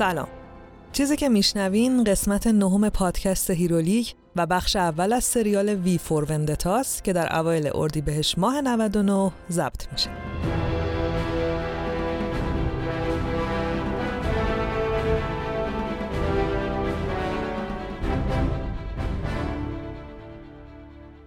سلام چیزی که میشنوین قسمت نهم پادکست هیرولیک و بخش اول از سریال V for Vendetta س که در اوایل اردیبهشت ماه 99 ضبط میشه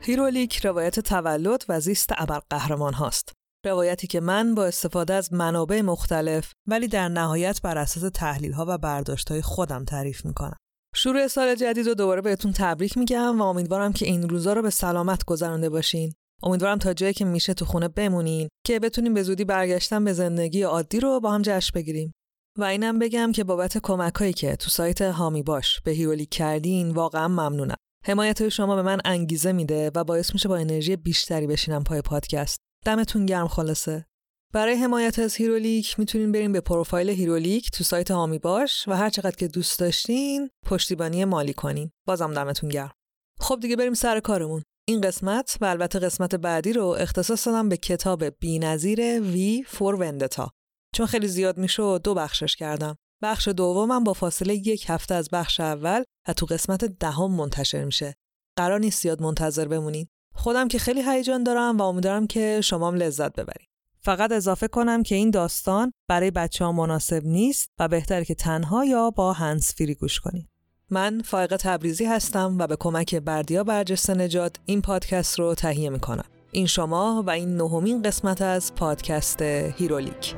هیرولیک روایت تولد و زیست ابرقهرمان هاست. روایتی که من با استفاده از منابع مختلف ولی در نهایت بر اساس تحلیل ها و برداشت های خودم تعریف می‌کنم. شروع سال جدید رو دوباره بهتون تبریک میگم و امیدوارم که این روزا رو به سلامت گذرانده باشین. امیدوارم تا جایی که میشه تو خونه بمونین که بتونیم به زودی برگشتن به زندگی عادی رو با هم جشن بگیریم. و اینم بگم که بابت کمکایی که تو سایت حامی باش به هیرولیک کردین واقعا ممنونم. حمایت شما به من انگیزه میده و باعث میشه با انرژی بیشتری بشینم پای پادکست. دمتون گرم خلاصه. برای حمایت از هیرولیک می‌تونین برین به پروفایل هیرولیک تو سایت حامی باش و هر چقدر که دوست داشتین پشتیبانی مالی کنین. بازم دمتون گرم. خب دیگه بریم سر کارمون. این قسمت و البته قسمت بعدی رو اختصاص دادم به کتاب بی‌نظیر وی فور وندتا. چون خیلی زیاد میشه دو بخشش کردم. بخش دومم با فاصله یک هفته از بخش اول و تو قسمت دهم منتشر میشه. قرار نیست زیاد منتظر بمونید. خودم که خیلی هیجان دارم و امیدوارم که شما هم لذت ببرید. فقط اضافه کنم که این داستان برای بچه ها مناسب نیست و بهتر که تنها یا با هنس فری گوش کنید. من فائقه تبریزی هستم و به کمک بردیا برجسته نجات این پادکست رو تهیه می‌کنم. این شما و این نهمین قسمت از پادکست هیرولیک.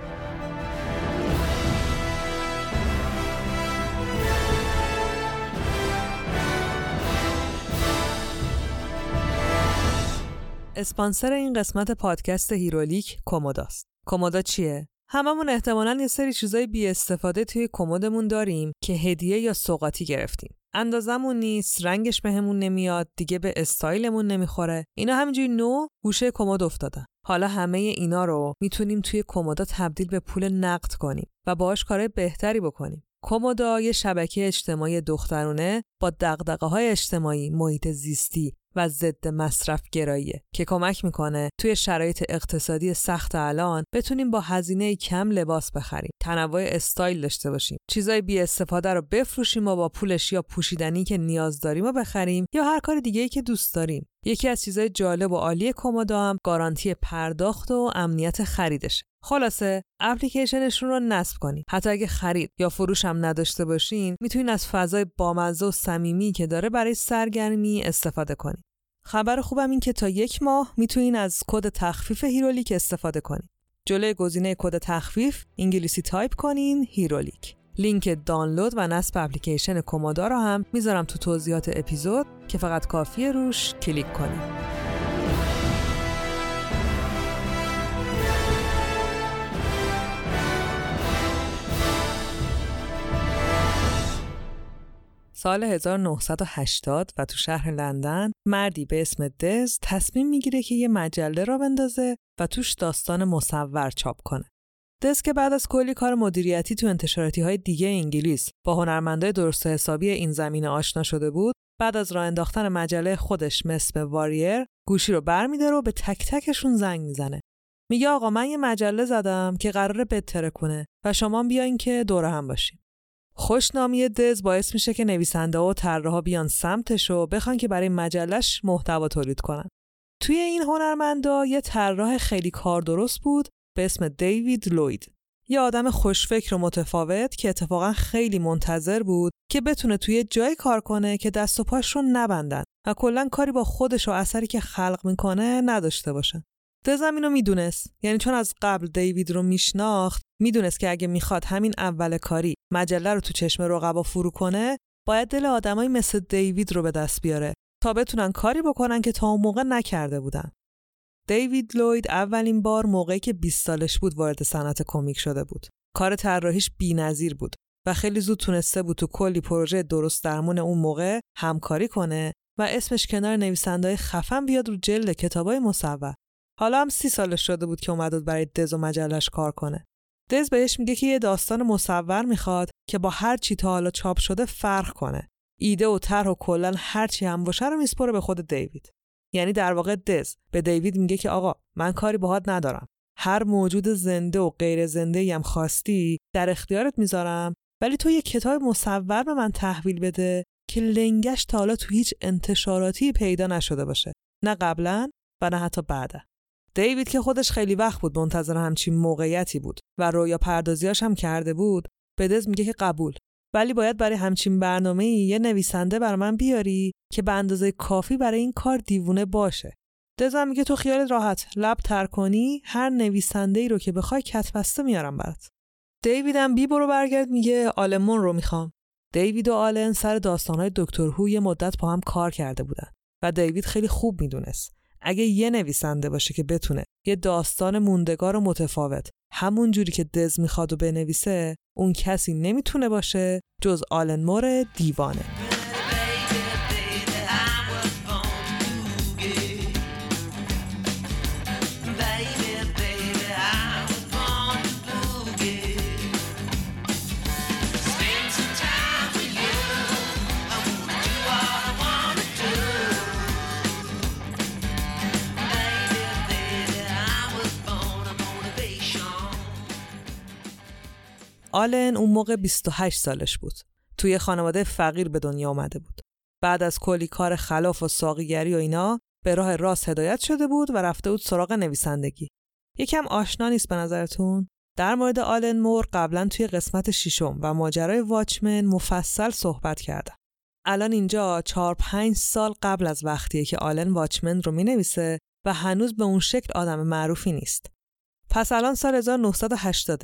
اسپانسر این قسمت پادکست هیرولیک کوموداست. کومودا چیه؟ هممون احتمالا یه سری چیزای بی استفاده توی کمدمون داریم که هدیه یا سوقاتی گرفتیم. اندازمون نیست، رنگش بهمون نمیاد، دیگه به استایلمون نمی‌خوره. اینا همینجوری تو گوشه کمد افتادن. حالا همه اینا رو می‌تونیم توی کمودا تبدیل به پول نقد کنیم و باهاش کارهای بهتری بکنیم. کومودا یه شبکه اجتماعی دخترونه با دقدقه های اجتماعی، محیط زیستی و ضد مصرف گراییه که کمک می‌کنه توی شرایط اقتصادی سخت الان بتونیم با هزینه کم لباس بخریم. تنوع استایل داشته باشیم. چیزای بی استفاده رو بفروشیم و با پولش یا پوشیدنی که نیاز داریم و بخریم یا هر کار دیگه ای که دوست داریم. یکی از چیزای جالب و عالی کومودا هم گارانتی پرداخت و امنیت خریدشه خلاصه اپلیکیشنشون رو نصب کنید حتی اگه خرید یا فروش هم نداشته باشین می‌تونین از فضای بامزه و صمیمی که داره برای سرگرمی استفاده کنید خبر خوبم این که تا یک ماه می‌تونین از کد تخفیف هیرولیک استفاده کنید جلوی گزینه کد تخفیف انگلیسی تایپ کنین هیرولیک. لینک دانلود و نصب اپلیکیشن کومودا رو هم می‌ذارم تو توضیحات اپیزود که فقط کافیه روش کلیک کنید سال 1980 و تو شهر لندن مردی به اسم دز تصمیم می‌گیره که یه مجله را بندازه و توش داستان مصور چاپ کنه. دز که بعد از کلی کار مدیریتی تو انتشاراتی های دیگه انگلیس با هنرمندای درست حسابی این زمینه آشنا شده بود بعد از راه انداختن مجله خودش مثل واریر گوشی رو برمیداره و به تک تکشون زنگ می‌زنه میگه آقا من یه مجله زدم که قراره بهتره کنه و شما بیاین که دور هم باشیم خوشنامی دز باعث میشه که نویسنده و طراحا بیان سمتش و بخوان که برای مجلش محتوا تولید کنن. توی این هنرمندا یه طراح خیلی کار درست بود به اسم دیوید لوید. یه آدم خوشفکر و متفاوت که اتفاقا خیلی منتظر بود که بتونه توی جای کار کنه که دست و پاش رو نبندن و کلا کاری با خودش و اثری که خلق می‌کنه نداشته باشه. دزم اینو می‌دونست یعنی چون از قبل دیوید رو میشناخت می‌دونست که اگه می‌خواد همین اول کاری مجله رو تو چشم رقبا فرو کنه باید دل آدمایی مثل دیوید رو به دست بیاره تا بتونن کاری بکنن که تا اون موقع نکرده بودن دیوید لوید اولین بار موقعی که 20 سالش بود وارد صنعت کمیک شده بود کار طراحیش بی‌نظیر بود و خیلی زود تونسته بود تو کلی پروژه درست درمون اون موقع همکاری کنه و اسمش کنار نویسندهای خفن بیاد رو جلد کتابای مصور حالا هم سی سالش شده بود که اومد برای دز و مجلش کار کنه. دز بهش میگه که یه داستان مصور می‌خواد که با هر چی تا حالا چاپ شده فرق کنه. ایده و طرح و کلا هر چی هم باشه رو میسپره به خود دیوید. یعنی در واقع دز. به دیوید میگه که آقا من کاری باهات ندارم. هر موجود زنده و غیر زنده هم خواستی در اختیارت می‌ذارم. ولی تو یه کتاب مصور به من تحویل بده که لنگش تا حالا تو هیچ انتشاراتی پیدا نشده باشه. نه قبلا و نه حتی بعدا. دیوید که خودش خیلی وقت بود منتظر همچین موقعیتی بود و رویا پردازیاش هم کرده بود بدز میگه که قبول. ولی باید برای همچین برنامه یه نویسنده بر من بیاری که به اندازه کافی برای این کار دیوونه باشه. دزم میگه تو خیال راحت. لب تر کنی هر نویسنده ای رو که بخوای کتبسته میارم برات. دیویدم بی برو برگرد میگه آلمون رو می‌خوام. دیوید و آلن سر داستانهای دکتر هو یه مدت با هم کار کرده بودن و دیوید خیلی خوب می‌دونست. اگه یه نویسنده باشه که بتونه یه داستان موندگار و متفاوت همون جوری که دز می‌خواد و بنویسه اون کسی نمی‌تونه باشه جز آلن مور دیوانه. آلن اون موقع 28 سالش بود. توی خانواده فقیر به دنیا آمده بود. بعد از کلی کار خلاف و ساقیگری و اینا به راه راست هدایت شده بود و رفته بود سراغ نویسندگی. یکم آشنا نیست به نظرتون؟ در مورد آلن مور قبلا توی قسمت ششم و ماجرای واچمن مفصل صحبت کردم. الان اینجا 4 5 سال قبل از وقتیه که آلن واچمن رو می نویسه و هنوز به اون شکل آدم معروفی نیست. پس الان سال 1980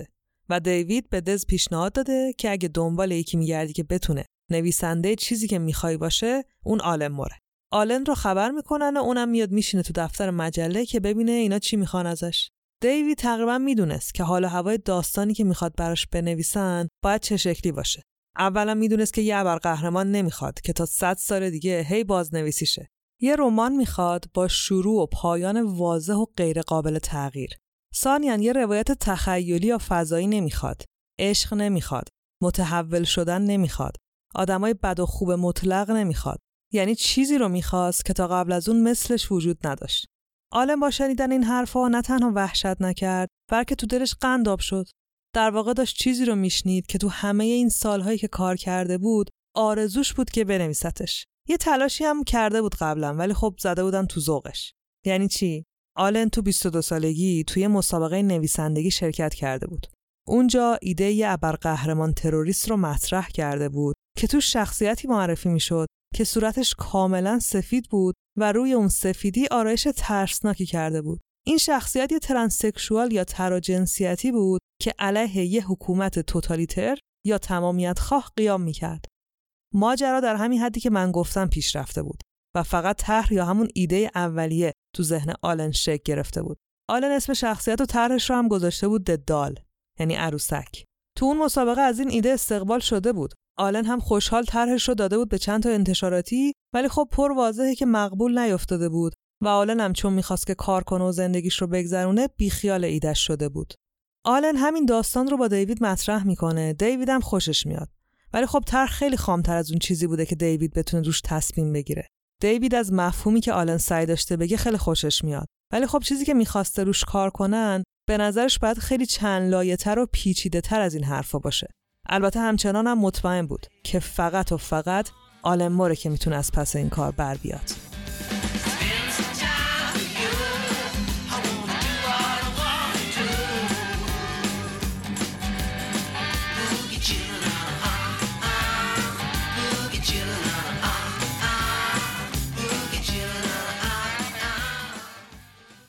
و دیوید به دز پیشنهاد داده که اگه دنبال یکی میگردی که بتونه نویسنده چیزی که می‌خوای باشه اون آلن موره آلن رو خبر می‌کنن و اونم میاد میشینه تو دفتر مجله که ببینه اینا چی می‌خوان ازش. دیوید تقریبا می‌دونست که حال هوای داستانی که می‌خواد براش بنویسن باید چه شکلی باشه. اولا می‌دونست که یه قهرمان نمی‌خواد که تا صد سال دیگه هی بازنویسیشه. یه رمان می‌خواد با شروع و پایان واضح و غیرقابل تغییر. سانیان یه روایت تخیلی یا فضایی نمی‌خواد. عشق نمی‌خواد. متحول شدن نمی‌خواد. آدمای بد و خوب مطلق نمی‌خواد. یعنی چیزی رو می‌خواست که تا قبل از اون مثلش وجود نداشت. عالم با شنیدن این حرفها نه تنها وحشت نکرد بلکه تو دلش قنداب شد. در واقع داشت چیزی رو میشنید که تو همه این سالهایی که کار کرده بود آرزوش بود که بنویستش. یه تلاشی هم کرده بود قبلا ولی خب زده بودن تو ذوقش. یعنی چی؟ آلن تو 22 سالگی توی مسابقه نویسندگی شرکت کرده بود. اونجا ایده یه ابرقهرمان تروریست رو مطرح کرده بود که تو شخصیتی معرفی می‌شد که صورتش کاملا سفید بود و روی اون سفیدی آرایش ترسناکی کرده بود. این شخصیت یه ترانسکشوال یا تراجنسیتی بود که علیه یه حکومت توتالیتر یا تمامیت خواه قیام می‌کرد. ماجرا در همین حدی که من گفتم پیش رفته بود. و فقط طرح یا همون ایده اولیه تو ذهن آلن شک گرفته بود. آلن اسم شخصیت و طرحش رو هم گذاشته بود ددال یعنی عروسک. تو اون مسابقه از این ایده استقبال شده بود. آلن هم خوشحال طرحش رو داده بود به چند تا انتشاراتی ولی خب پر واضحه که مقبول نیفتاده بود و آلن هم چون می‌خواست که کار کنه و زندگیش رو بگذرونه بیخیال ایدش شده بود. آلن همین داستان رو با دیوید مطرح می‌کنه. دیوید هم خوشش میاد. ولی خب طرح خیلی خامتر از اون چیزی بوده که دیوید بتونه روش تصمیم بگیره. دیوید از مفهومی که آلن سعی داشته بگه خیلی خوشش میاد. ولی خب چیزی که می‌خواسته روش کار کنن به نظرش باید خیلی چند لایه و پیچیده تر از این حرفا باشه. البته همچنان هم مطمئن بود که فقط و فقط آلن موره که می‌تونه از پس این کار بر بیاد.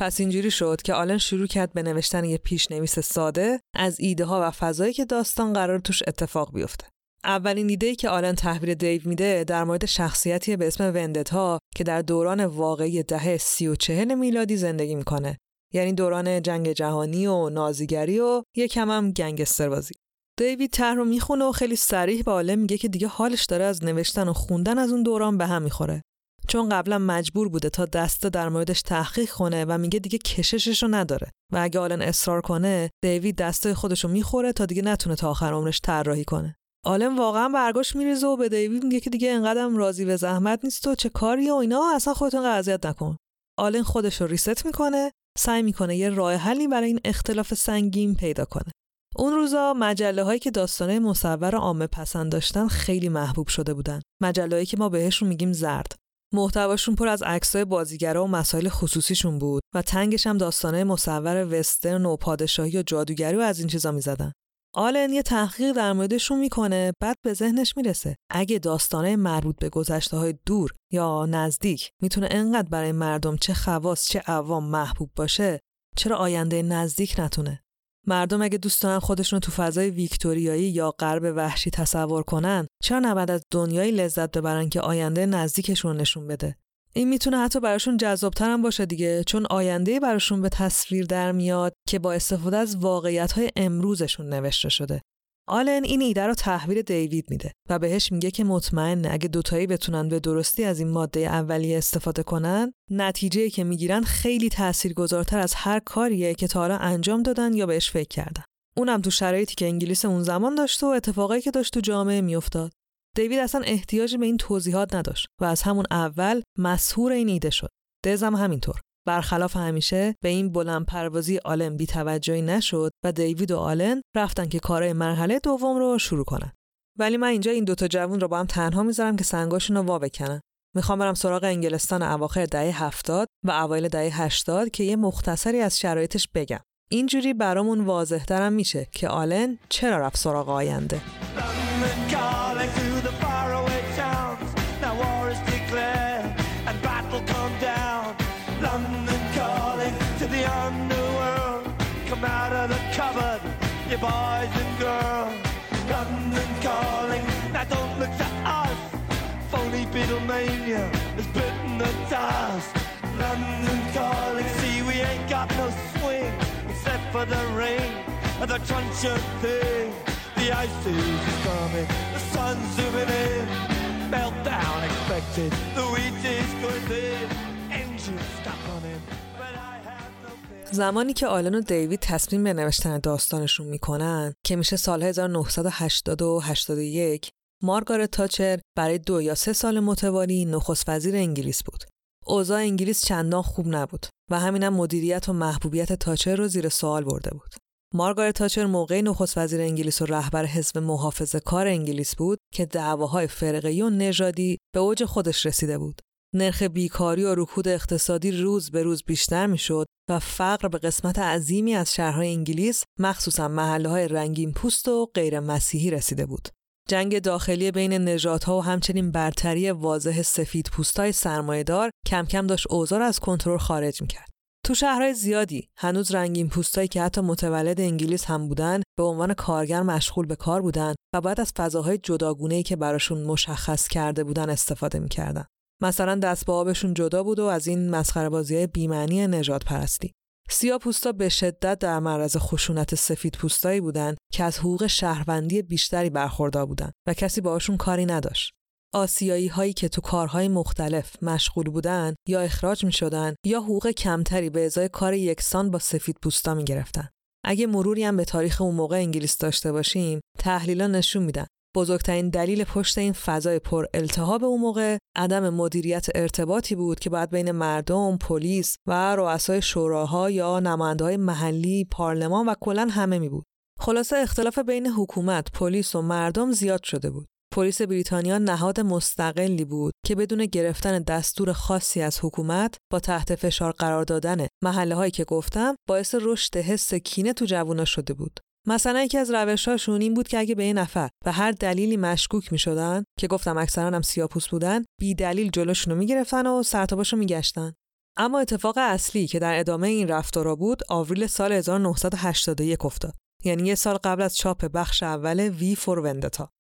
پس اینجوری شد که آلن شروع کرد به نوشتن یه پیشنویس ساده از ایده ها و فضایی که داستان قرار توش اتفاق بیفته. اولین ایده که آلن تحویل دیو میده در مورد شخصیتی به اسم وندتا که در دوران واقعی دهه سی و چهل میلادی زندگی می‌کنه. یعنی دوران جنگ جهانی و نازیگری و یکم هم گنگستر بازی. دیوید طرح رو می‌خونه و خیلی سریح به آلن میگه که دیگه حالش داره از نوشتن و خوندن از اون دوران به هم می‌خوره چون قبلا مجبور بوده تا دسته در موردش تحقیق کنه و میگه دیگه کششش نداره و اگه آلن اصرار کنه دیوید دسته خودش رو می‌خوره تا دیگه نتونه تا آخر عمرش طراحی کنه آلن واقعا برگاش میریزه و به دیوید میگه که دیگه انقدرم راضی به زحمت نیست و چه کاری و اینا اصلا خودتون اذیت نکن آلن خودش رو ریست می‌کنه سعی می‌کنه یه راه حلی برای این اختلاف سنگین پیدا کنه اون روزا مجله هایی که داستانه مصور عامه پسند داشتن خیلی محبوب شده بودن. مجله که ما بهشون میگیم زرد. محتواشون پر از عکسای بازیگرا و مسائل خصوصیشون بود و تنگش هم داستانه مصور وسترن و پادشاهی و جادوگری و از این چیزا می‌زدن. آلن یه تحقیق در موردشون می‌کنه بعد به ذهنش می‌رسه اگه داستانه مربوط به گذشته های دور یا نزدیک می‌تونه انقدر برای مردم چه خواص چه عوام محبوب باشه چرا آینده نزدیک نتونه مردم اگه دوست دارن خودشون تو فضای ویکتوریایی یا غرب وحشی تصور کنن چرا نباید از دنیایی لذت ببرن که آینده نزدیکشون نشون بده؟ این می‌تونه حتی براشون جذابتر هم باشه دیگه چون آینده براشون به تصویر در میاد که با استفاده از واقعیت های امروزشون نوشته شده. آلن این ایده رو تحویل دیوید میده و بهش میگه که مطمئنه اگه دوتایی بتونن به درستی از این ماده اولیه استفاده کنن نتیجه که می‌گیرن خیلی تاثیرگذارتر از هر کاریه که تا حالا انجام دادن یا بهش فکر کردن. اونم تو شرایطی که انگلیس اون زمان داشت و اتفاقایی که داشت تو جامعه میافتاد. دیوید اصلا احتیاج به این توضیحات نداشت و از همون اول مسهور این ایده شد. دزم همینطور. برخلاف همیشه به این بلند پروازی آلن بی توجهی نشد و دیوید و آلن رفتن که کارهای مرحله دوم رو شروع کنن. ولی من اینجا این دوتا جوون رو با هم تنها می‌ذارم که سنگاشون رو وا بکنن. می‌خوام برم سراغ انگلستان اواخر دهه هفتاد و اوایل دهه هشتاد که یه مختصری از شرایطش بگم. اینجوری برامون واضح ترم میشه که آلن چرا رفت سراغ آینده. Boys and girls. London calling, now don't look to us. Phony Beatlemania has bitten the dust. London calling, see we ain't got no swing except for the rain and the truncheon thing. The ice is coming, the sun's zooming in. Meltdown expected, the wheat is going in. زمانی که آلن و دیوید تصمیم به نوشتن داستانشون می‌کنن که میشه سال 1980 و 81 مارگارت تاچر برای دو یا سه سال متوالی نخست وزیر انگلیس بود. اوضاع انگلیس چندان خوب نبود و همینم مدیریت و محبوبیت تاچر رو زیر سوال برده بود. مارگارت تاچر موقع نخست وزیر انگلیس و رهبر حزب محافظه کار انگلیس بود که دعواهای فرقی و نژادی به اوج خودش رسیده بود. نرخ بیکاری و رکود اقتصادی روز به روز بیشتر می‌شد و فقر به قسمت عظیمی از شهرهای انگلیس مخصوصا محله های رنگین پوست و غیر مسیحی رسیده بود. جنگ داخلی بین نژادها و همچنین برتری واضح سفید پوستای سرمایهدار کم کم داشت اوضاع از کنترل خارج می‌کرد. تو شهرهای زیادی هنوز رنگین پوستایی که حتی متولد انگلیس هم بودن به عنوان کارگر مشغول به کار بودن و باید از فضاهای جداگونه‌ای که براشون مشخص کرده بودن استفاده می‌کردن. مثلا دست جدا بود و از این مسخره بازی بیمعنی نجات پرستی. سیاه پوستا به شدت در معرض خشونت سفید پوستایی بودند که از حقوق شهروندی بیشتری برخوردار بودند و کسی باشون کاری نداشت. آسیایی هایی که تو کارهای مختلف مشغول بودن یا اخراج می شدن یا حقوق کمتری به ازای کار یکسان با سفید پوستا می گرفتن. اگه مروری هم به تاریخ اون موقع انگلیس داشته باشیم تحلیلا نشون میدن بزرگترین دلیل پشت این فضای پر التهاب اون موقع عدم مدیریت ارتباطی بود که باید بین مردم، پلیس و رؤسای شوراها یا نماینده‌های محلی، پارلمان و کلا همه می بود. خلاصه اختلاف بین حکومت، پلیس و مردم زیاد شده بود. پلیس بریتانیا نهاد مستقلی بود که بدون گرفتن دستور خاصی از حکومت با تحت فشار قرار دادن محله هایی که گفتم باعث رشد حس کینه تو جوونا شده بود. مثلا یکی از روشهاشون این بود که اگه به یه نفر به هر دلیلی مشکوک می شدن که گفتم اکثرا هم سیاپوس بودن بی دلیل جلوشون رو می‌گرفتن و سرتاباشو میگشتن. اما اتفاق اصلی که در ادامه این رفتارا بود آوریل سال 1981 افتاد. یعنی یه سال قبل از چاپ بخش اول وی فور وندتا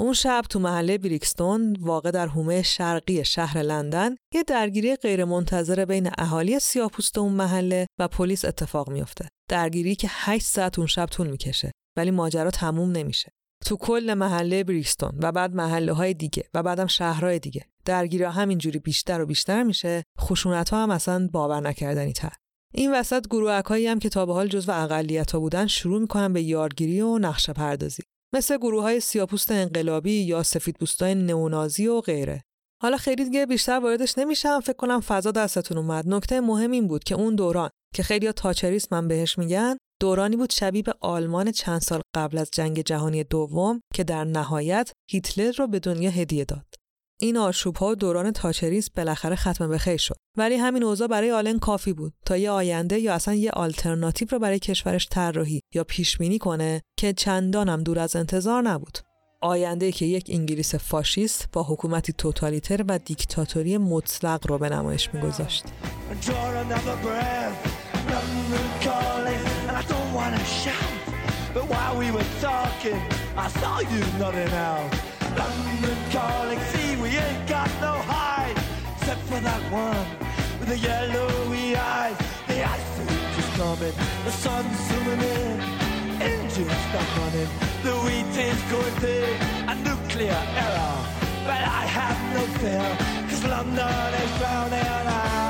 اون شب تو محله بریکستون واقع در حومه شرقی شهر لندن یه درگیری غیرمنتظره بین اهالی سیاپوست اون محله و پلیس اتفاق میافته. درگیری که 8 ساعت اون شب طول می‌کشه ولی ماجرا تموم نمیشه. تو کل محله بریکستون و بعد محله های دیگه و بعدم شهرهای دیگه درگیری همینجوری بیشتر و بیشتر میشه خشونت ها هم اصلا باور نکردنی تر. این وسط گروهکایی هم که تا به حال جزو اقلیت ها بودن شروع می‌کنن به یارگیری و نقشه پردازی. مثل گروه های سیاپوست انقلابی یا سفیدپوستای نئونازی و غیره. حالا خیلی دیگه بیشتر واردش نمیشم فکر کنم فضا دستتون اومد. نکته مهم این بود که اون دوران که خیلی تاچریسم من بهش میگن دورانی بود شبیه به آلمان چند سال قبل از جنگ جهانی دوم که در نهایت هیتلر رو به دنیا هدیه داد. این آشوب های دوران تاچریسم بالاخره ختم به خیر شد. ولی همین اوضاع برای آلن کافی بود. تا یه آینده یا اصلا یه آلترناتیو رو برای کشورش طراحی یا پیش بینی کنه که چندانم دور از انتظار نبود. آینده که یک انگلیس فاشیست با حکومتی توتالیتر و دیکتاتوری مطلق رو به نمایش میگذاشت. London calling, see we ain't got no hide Except for that one with the yellowy eyes The ice age is coming, the sun's zooming in Engines stop running, the wheat is going big A nuclear error, but I have no fear Cause London is drowning. I,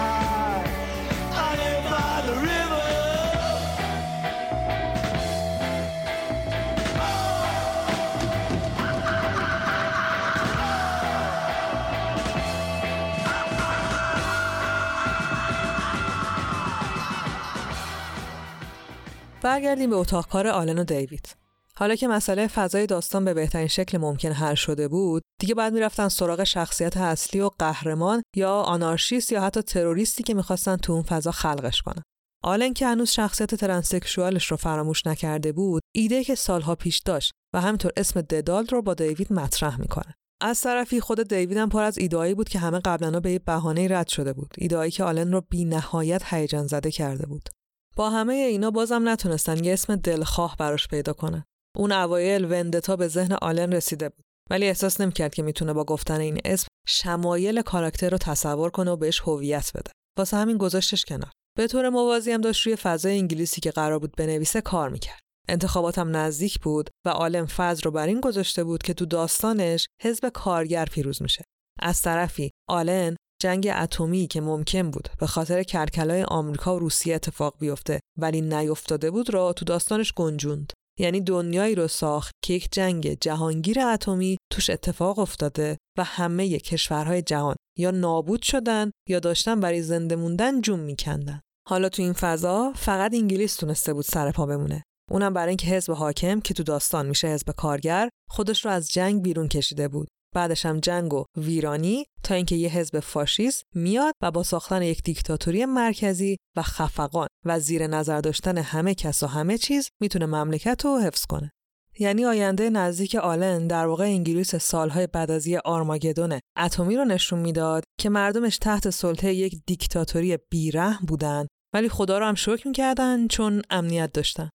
برگردیم به اتاق کار آلن و دیوید. حالا که مسئله فضای داستان به بهترین شکل ممکن حل شده بود، دیگه بعد می‌رفتن سراغ شخصیت اصلی و قهرمان یا آنارشیست یا حتی تروریستی که می‌خواستن تو اون فضا خلقش کنن. آلن که هنوز شخصیت ترنسکشوالش رو فراموش نکرده بود، ایده که سالها پیش داشت و همینطور اسم ددالد رو با دیوید مطرح می‌کنه. از طرفی خود دیوید هم پر از ایدایی بود که همه قبلا به یه بهانه رد شده بود. ایدایی که آلن رو بی نهایت هیجان زده کرده بود. با همه اینا بازم نتونستن یه اسم دلخواه براش پیدا کنن. اون اوایل وندتا به ذهن آلن رسیده بود ولی احساس نمی‌کرد که می‌تونه با گفتن این اسم شمایل کاراکتر رو تصور کنه و بهش هویت بده. واسه همین گذاشتش کنار. به طور موازی هم داشت روی فضای انگلیسی که قرار بود بنویسه کار می‌کرد. انتخاباتم نزدیک بود و عالم فضل رو بر این گذاشته بود که تو داستانش حزب کارگر پیروز میشه. از طرفی آلن جنگ اتمی که ممکن بود به خاطر کرکلای آمریکا و روسیه اتفاق بیفته ولی نیفتاده بود را تو داستانش گنجوند. یعنی دنیایی رو ساخت که یک جنگ جهانگیر اتمی توش اتفاق افتاده و همه کشورهای جهان یا نابود شدن یا داشتن برای زنده موندن جون میکندن. حالا تو این فضا فقط انگلیس تونسته بود سر پا بمونه. اونم برای اینکه حزب حاکم که تو داستان میشه حزب کارگر خودش رو از جنگ بیرون کشیده بود. بعدش هم جنگ و ویرانی تا اینکه یه حزب فاشیست میاد و با ساختن یک دیکتاتوری مرکزی و خفقان و زیر نظر داشتن همه کس و همه چیز می‌تونه مملکت رو حفظ کنه. یعنی آینده نزدیک آلن در واقع انگلیس سالهای بعد از یه آرماگدون اتمی رو نشون می‌داد که مردمش تحت سلطه یک دیکتاتوری بیرحم بودن ولی خدا رو هم شکر می‌کردن چون امنیت داشتن.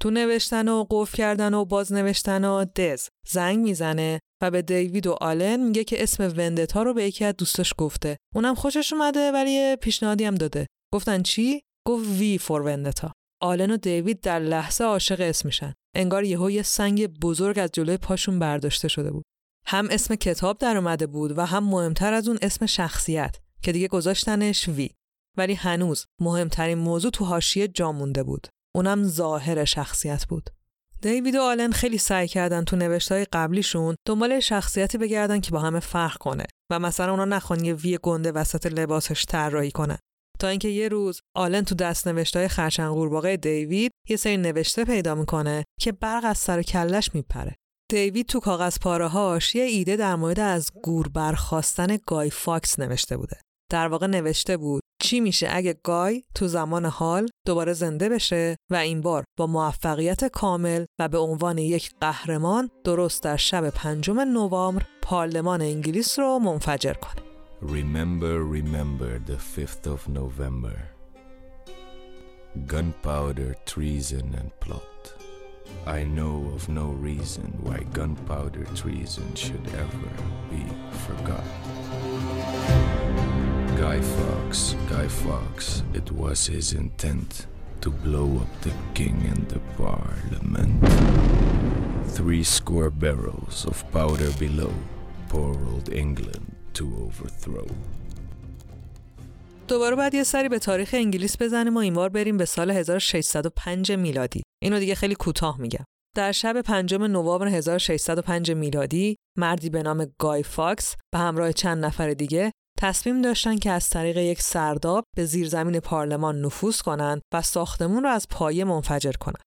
تو نوشتن و قفل کردن و بازنوشتن و دز زنگ می‌زنه و به دیوید و آلن میگه که اسم وندتا رو به یکی از دوستاش گفته. اونم خوشش اومده ولی پیشنهادی هم داده. گفتن چی؟ گفت وی فور وندتا آلن و دیوید در لحظه عاشق اسم میشن انگار یهو یه سنگ بزرگ از جلوی پاشون برداشته شده بود. هم اسم کتاب در اومده بود و هم مهمتر از اون اسم شخصیت که دیگه گذاشتنش وی ولی هنوز مهمترین موضوع تو حاشیه جا مونده بود. اونم ظاهر شخصیت بود. دیوید و آلن خیلی سعی کردن تو نوشتهای قبلیشون دنبال شخصیتی بگردن که با همه فرق کنه و مثلا اونا نخوان یه وی گنده وسط لباسش طراحی کنن. تا اینکه یه روز آلن تو دست نوشته‌های خرچنگ قورباغه دیوید یه سری نوشته پیدا می‌کنه که برق از سر کلش میپره. دیوید تو کاغذ پاره هاش یه ایده در مورد از گور برخاستن گای فاکس نوشته بوده. در واقع نوشته بود چی میشه اگه گای تو زمان حال دوباره زنده بشه و این بار با موفقیت کامل و به عنوان یک قهرمان درست در شب پنجم نوامبر پارلمان انگلیس رو منفجر کنه. Remember, remember the 5th of November. Gunpowder, treason and plot. I know of no reason why gunpowder treason should ever be forgotten. Guy Fawkes, Guy Fawkes, it was his intent to blow up the king and the parliament. Three score barrels of powder below, poor old England to overthrow. دوباره بعد یه سری به تاریخ انگلیس بزنیم و این بار بریم به سال 1605 میلادی. اینو دیگه خیلی کوتاه میگم. در شب پنجم نوامبر 1605 میلادی مردی به نام گای فاکس به همراه چند نفر دیگه تصمیم داشتن که از طریق یک سرداب به زیرزمین پارلمان نفوذ کنند و ساختمون رو از پایه منفجر کنن.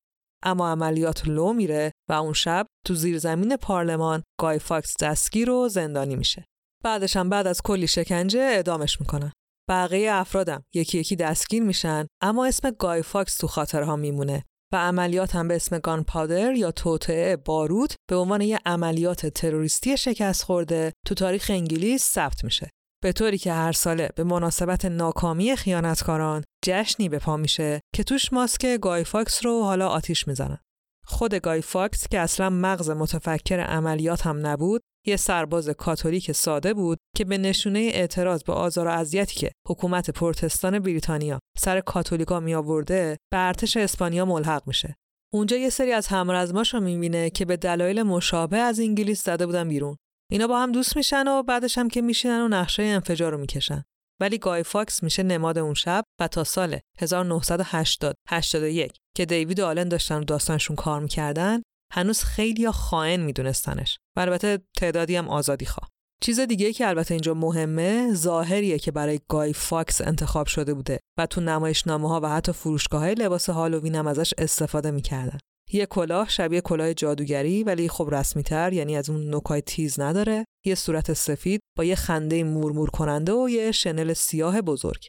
اما عملیات لو میره و اون شب تو زیرزمین پارلمان گای فاکس دستگیر و زندانی میشه. بعدش هم بعد از کلی شکنجه اعدامش می‌کنن. بقیه افرادم یکی یکی دستگیر میشن اما اسم گای فاکس تو خاطرها میمونه و عملیات هم به اسم Gunpowder یا توطئه باروت به عنوان یه عملیات تروریستی شکست خورده تو تاریخ انگلیس ثبت میشه. به طوری که هر ساله به مناسبت ناکامی خیانتکاران جشنی به پا میشه که توش ماسک گای فاکس رو حالا آتیش می‌زنن. خود گای فاکس که اصلا مغز متفکر عملیات هم نبود یه سرباز کاتولیک ساده بود که به نشونه اعتراض به آزار و اذیتی که حکومت پروتستان بریتانیا سر کاتولیکا می آورده به ارتش اسپانیا ملحق میشه. اونجا یه سری از همرزماش رو می‌بینه که به دلایل مشابه از انگلیس زده بودن بیرون. اینا با هم دوست میشن و بعدش هم که میشینن و نقشه انفجار رو می‌کشن. ولی گای فاکس میشه نماد اون شب و تا سال 1980 81 که دیوید و آلن داشتن داستانشون کار می‌کردن هنوز خیلی خائن میدونستنش و البته تعدادی هم آزادی خواه. چیز دیگه که البته اینجا مهمه ظاهریه که برای گای فاکس انتخاب شده بوده و تو نمایشنامه ها و حتی فروشگاه های لباس هالووین هم ازش استفاده می‌کردن. یه کلاه شبیه کلاه جادوگری ولی خب رسمی تر یعنی از اون نوکای تیز نداره. یه صورت سفید با یه خنده مورمور کننده و یه شنل سیاه بزرگ.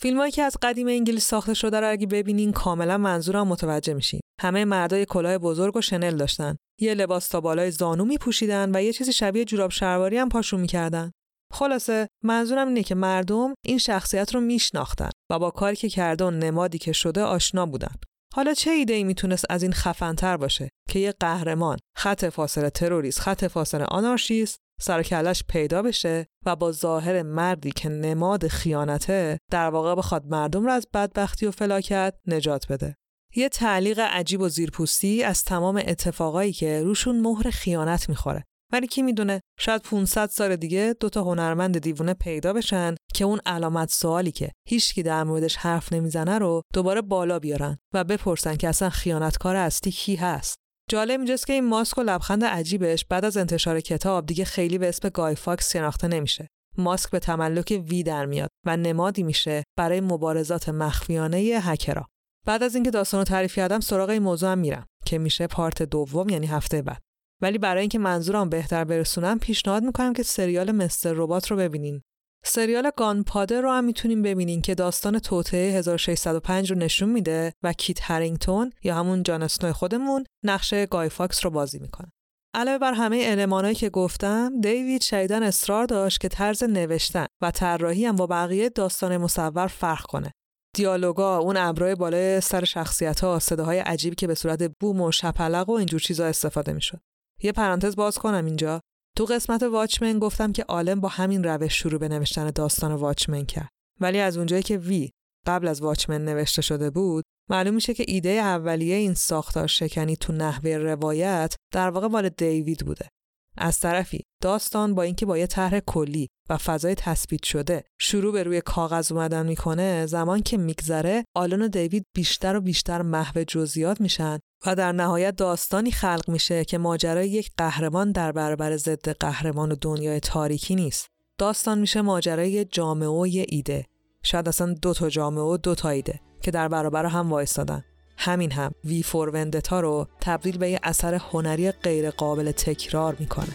فیلمایی که از قدیم انگلیس ساخته شده رو اگه ببینین کاملا منظورم متوجه میشین. همه مردای کلاه بزرگ و شنل داشتن. یه لباس تا بالای زانو میپوشیدن و یه چیزی شبیه جوراب شلواری هم پاشون می‌کردن. خلاصه منظورم اینه که مردم این شخصیت رو میشناختن و با کاری که کرده و نمادی که شده آشنا بودن. حالا چه ایده ای می‌تونست از این خفنتر باشه که یه قهرمان خط فاصله تروریست خط فاصله آنارشیست سر کلش پیدا بشه و با ظاهر مردی که نماد خیانته در واقع بخواد مردم رو از بدبختی و فلاکت نجات بده. یه تعلیق عجیب و زیرپوستی از تمام اتفاقایی که روشون مهر خیانت می‌خوره. ولی کی می‌دونه شاید 500 سال دیگه دوتا هنرمند دیوونه پیدا بشن که اون علامت سوالی که هیچکی در موردش حرف نمی‌زنه رو دوباره بالا بیارن و بپرسن که اصلا خیانتکار اصلی کی هست. جالب اینجاست که این ماسک و لبخند عجیبش بعد از انتشار کتاب دیگه خیلی به اسم گای فاکس شناخته نمیشه. ماسک به تملک وی در میاد و نمادی میشه برای مبارزات مخفیانه هکرا بعد از اینکه داستان رو تعریف کردم سراغ این موضوع هم میرم که میشه part دوم یعنی هفته بعد. ولی برای اینکه منظورم بهتر برسونم پیشنهاد می‌کنم که سریال Mr. Robot رو ببینین سریال Gunpowder رو هم می‌تونیم ببینین که داستان توطئه 1605 رو نشون میده و کیت هرینگتون یا همون جان خودمون نقشه گای فاکس رو بازی می‌کنه. علاوه بر همه المانایی که گفتم، دیوید شیدن اصرار داشت که طرز نوشتن و طراحی هم با بقیه داستان مصور فرق کنه. دیالوگا، اون ابرای بالای سر شخصیت ها، صداهای عجیبی که به صورت بوم و شپلق و اینجور چیزا استفاده می‌شد. یه پرانتز باز کنم اینجا. تو قسمت واچمن گفتم که عالم با همین روش شروع به نوشتن داستان واچمن کرد. ولی از اونجایی که وی قبل از واچمن نوشته شده بود معلوم میشه که ایده اولیه این ساختار شکنی تو نحوه روایت در واقع مال دیوید بوده. از طرفی داستان با اینکه با یه طرح کلی و فضای تثبیت شده شروع به روی کاغذ اومدن می‌کنه زمان که میگذره آلن و دیوید بیشتر و بیشتر محو جزئیات میشن و در نهایت داستانی خلق میشه که ماجرای یک قهرمان در برابر ضد قهرمان و دنیای تاریکی نیست. داستان میشه ماجرای جامعه و یه ایده. شاید اصلا دو تا جامعه و دو تا ایده که در برابر هم وایستادن. همین هم وی فور وندتا رو تبدیل به یه اثر هنری غیر قابل تکرار می‌کنه.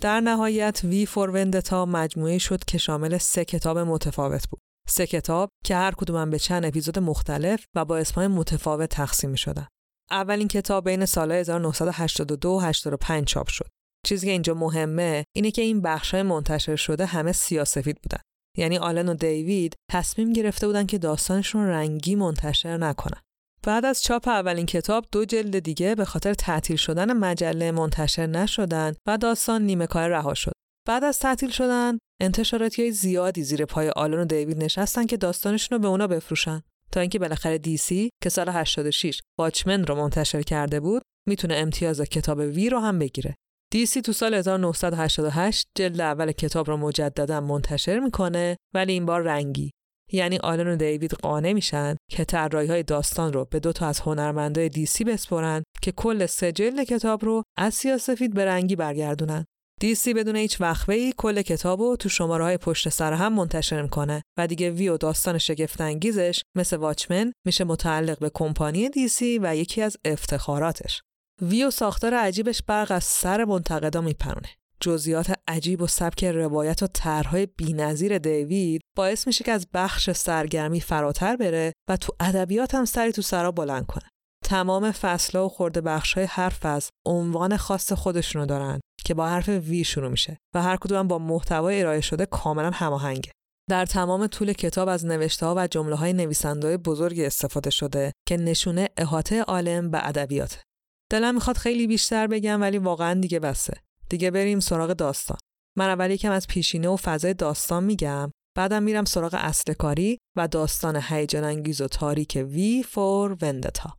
در نهایت وی فور وندتا مجموعه شد که شامل سه کتاب متفاوت بود. سه کتاب که هر کدوم به چند اپیزود مختلف و با اسمای متفاوت تقسیم شدن. اولین کتاب بین سال 1982 و 85 چاپ شد. چیزی که اینجا مهمه اینه که این بخشای منتشر شده همه سیاسفید بودن. یعنی آلن و دیوید تصمیم گرفته بودن که داستانشون رنگی منتشر نکنن. بعد از چاپ اولین کتاب دو جلد دیگه به خاطر تعطیل شدن مجله منتشر نشدن و داستان نیمه کار رها شد. بعد از تعطیل شدن انتشاراتی زیادی زیر پای آلن و دیوید نشستن که داستانشون رو به اونا بفروشن. تا اینکه بالاخره دیسی که سال 86 واچمن رو منتشر کرده بود می‌تونه امتیاز کتاب وی رو هم بگیره. دیسی تو سال 1988 جلد اول کتاب رو مجددا منتشر می‌کنه ولی این بار رنگی. یعنی آلن و دیوید قانع میشن که طراحی های داستان رو به دو تا از هنرمندای دیسی بسپرن که کل سه جلد کتاب رو از سیاسفید به رنگی برگردونن دیسی بدون هیچ وقفه کل کتاب رو تو شماره های پشت سر هم منتشر می‌کنه و دیگه وی و داستان شگفت انگیزش مثل واچمن میشه متعلق به کمپانی دیسی و یکی از افتخاراتش. وی و ساختار عجیبش برق از سر منتقدا میپرونه. جزئیات عجیب و سبک روایت و طرحهای بی‌نظیر دیوید باعث میشه که از بخش سرگرمی فراتر بره و تو ادبیات هم سری تو سرا بلند کنه. تمام فصلها و خورده بخشهای هر فصل عنوان خاص خودشونو دارن که با حرف وی شروع میشه و هر کدوم با محتوای ارائه شده کاملا هماهنگه. در تمام طول کتاب از نوشته ها و جمله های نویسنده بزرگی استفاده شده که نشونه احاطه عالم به ادبیات. دلم می‌خواد خیلی بیشتر بگم ولی واقعا دیگه بسه. دیگه بریم سراغ داستان. من اول یکم از پیشینه و فضای داستان میگم بعدم میرم سراغ اصل کاری و داستان هیجان انگیز و تاریک وی فور وندتا.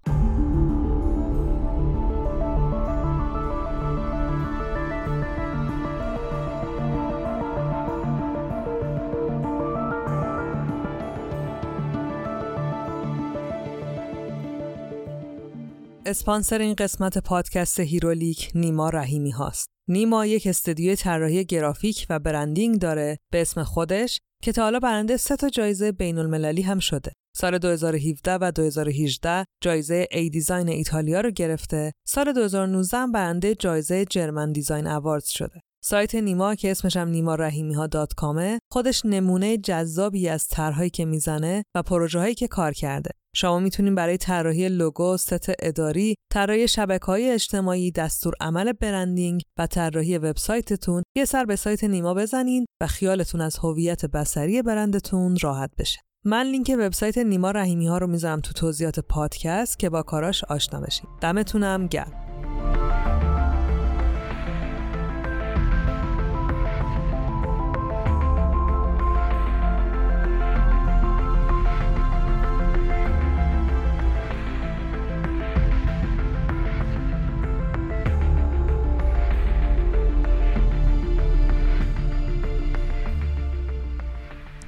اسپانسر این قسمت پادکست هیرولیک نیما رحیمی هاست. نیما یک استودیوی طراحی گرافیک و branding داره به اسم خودش که تا حالا برنده سه تا جایزه بین المللی هم شده. سال 2017 و 2018 جایزه A' Design ایتالیا رو گرفته. سال 2019 هم برنده جایزه German Design Awards شده. سایت نیما که اسمش هم نیما رحیمی ها dot com ه خودش نمونه جذابی از طرحهایی که می‌زنه و پروژه هایی که کار کرده. شما می‌تونید برای طراحی لوگو، ست اداری، طراحی شبکه های اجتماعی، دستورالعمل branding و طراحی وبسایتتون یه سر به سایت نیما بزنین و خیالتون از هویت بصری برندتون راحت بشه. من لینک وبسایت نیما رحیمی ها رو می‌ذارم تو توضیحات پادکست که با کاراش آشنا بشین. دمتونم گرم.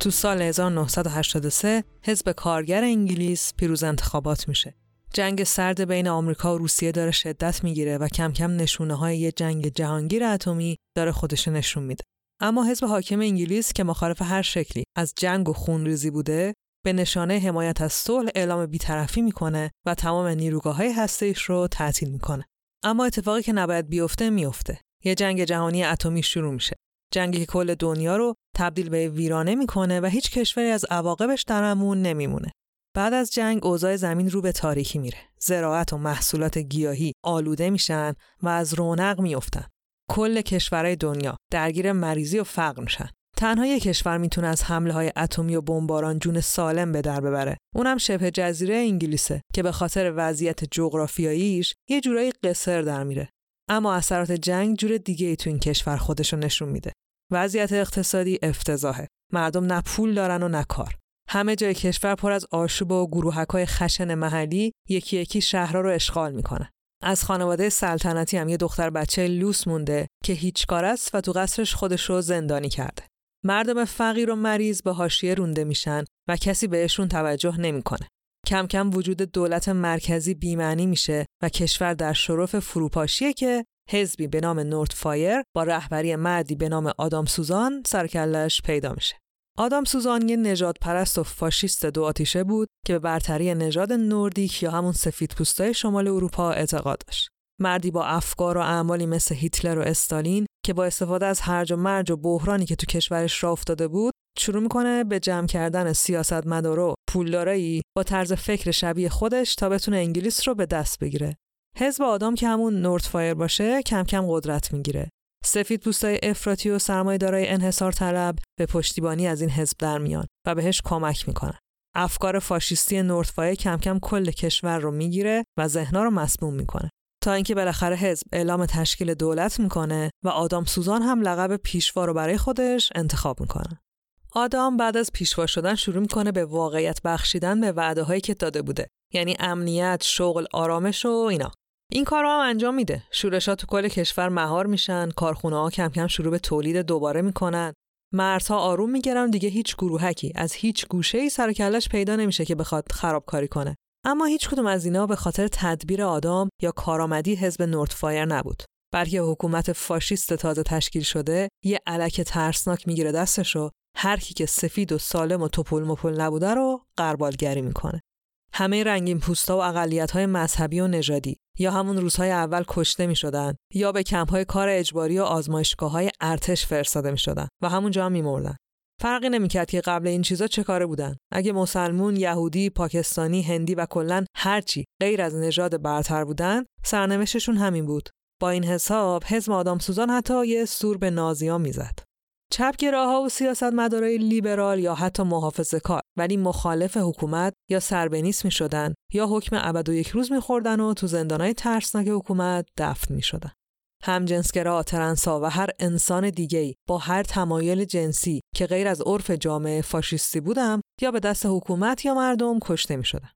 تو سال 1983 حزب کارگر انگلیس پیروز انتخابات میشه. جنگ سرد بین آمریکا و روسیه داره شدت می‌گیره و کم کم نشونه های یه جنگ جهانگیر اتمی داره خودش نشون میده. اما حزب حاکم انگلیس که مخالف هر شکلی از جنگ و خونریزی بوده به نشانه حمایت از صلح اعلام بیطرفی می‌کنه و تمام نیروگاه های هسته‌ایش رو تعطیل می‌کنه. اما اتفاقی که نباید بیفته میفته. یه جنگ جهانی اتمی شروع میشه. جنگی که کل دنیا رو تبدیل به ویرانه می‌کنه و هیچ کشوری از عواقبش در امون نمیمونه. بعد از جنگ اوضاع زمین رو به تاریکی میره. زراعت و محصولات گیاهی آلوده میشن و از رونق میافتن. کل کشورهای دنیا درگیر مریضی و فقر میشن. تنها یک کشور می‌تونه از حمله های اتمی و بمباران جون سالم به در ببره. اونم شبه جزیره انگلیسه که به خاطر وضعیت جغرافیاییش یه جورایی قصر در میره. اما اثرات جنگ جور دیگه ای تو این کشور خودشو نشون میده. وضعیت اقتصادی افتضاحه. مردم نه پول دارن و نه کار. همه جای کشور پر از آشوب و گروهک های خشن محلی یکی یکی شهرها رو اشغال می‌کنه. از خانواده سلطنتی هم یه دختر بچه لوس مونده که هیچ کار است و تو قصرش خودش رو زندانی کرده. مردم فقیر و مریض به حاشیه رونده میشن و کسی بهشون توجه نمی‌کنه. کم کم وجود دولت مرکزی بیمعنی میشه و کشور در شرف فروپاشیه که حزبی به نام نورت فایر با رهبری مردی به نام آدام سوزان سرکلش پیدا میشه. آدام سوزان یه نجات پرست و فاشیست دو آتیشه بود که به برتری نژاد نوردیک یا همون سفید پوستای شمال اروپا اعتقاد داشت. مردی با افکار و اعمالی مثل هیتلر و استالین که با استفاده از هرج و مرج و بحرانی که تو کشورش را افتاده بود شروع می‌کنه به جمع کردن سیاستمدار و پولدارایی با طرز فکر شبیه خودش تا بتونه انگلیس رو به دست بگیره حزب آدام که همون Norsefire باشه کم کم قدرت می‌گیره سفید پوستای افراطی و سرمایه‌دارای انحصار طلب به پشتیبانی از این حزب در میان و بهش کمک می‌کنن افکار فاشیستی Norsefire کم کم کل کشور رو می‌گیره و ذهنها رو مسموم می‌کنه تا اینکه بالاخره حزب اعلام تشکیل دولت می‌کنه و آدام سوزان هم لقب پیشوا رو برای خودش انتخاب می‌کنه. آدام بعد از پیشوا شدن شروع می‌کنه به واقعیت بخشیدن به وعده هایی که داده بوده یعنی امنیت، شغل، آرامش و اینا. این کار هم انجام میده. شورشات تو کل کشور مهار میشن، کارخونه ها کم کم شروع به تولید دوباره می‌کنن. مرزها آروم می‌گیرن دیگه هیچ گروهکی از هیچ گوشه ای سر پیدا نمیشه که بخواد خرابکاری کنه. اما هیچ کدوم از اینا به خاطر تدبیر آدام یا کارآمدی حزب نورتفایر نبود. بلکه حکومت فاشیست تازه تشکیل شده یه علک ترسناک می‌گیره دستشو هر کی که سفید و سالم و توپل مپل نبوده رو قربالگری می‌کنه. همه رنگین پوستا و اقلیت های مذهبی و نژادی یا همون روزهای اول کشته می شدن یا به کمپ های کار اجباری و آزمایشگاه های ارتش فرستاده می شدن و همونجا هم می مردن. فرقی نمی‌کرد که قبل این چیزا چه کاره بودن. اگه مسلمون یهودی پاکستانی هندی و کلا هرچی غیر از نژاد برتر بودن سرنوشتشون همین بود. با این حساب حزب آدام سوزان حتی یه سور به نازیان می‌زد. چپگراها و سیاستمدارای لیبرال یا حتی محافظه ولی مخالف حکومت یا سربنیس می شدن یا حکم ابد و یک روز می خوردن و تو زندانهای ترسناک حکومت دفن می شدن. همجنسگرا، ترنسا و هر انسان دیگه‌ای با هر تمایل جنسی که غیر از عرف جامعه فاشیستی بودم یا به دست حکومت یا مردم کشته می شدن.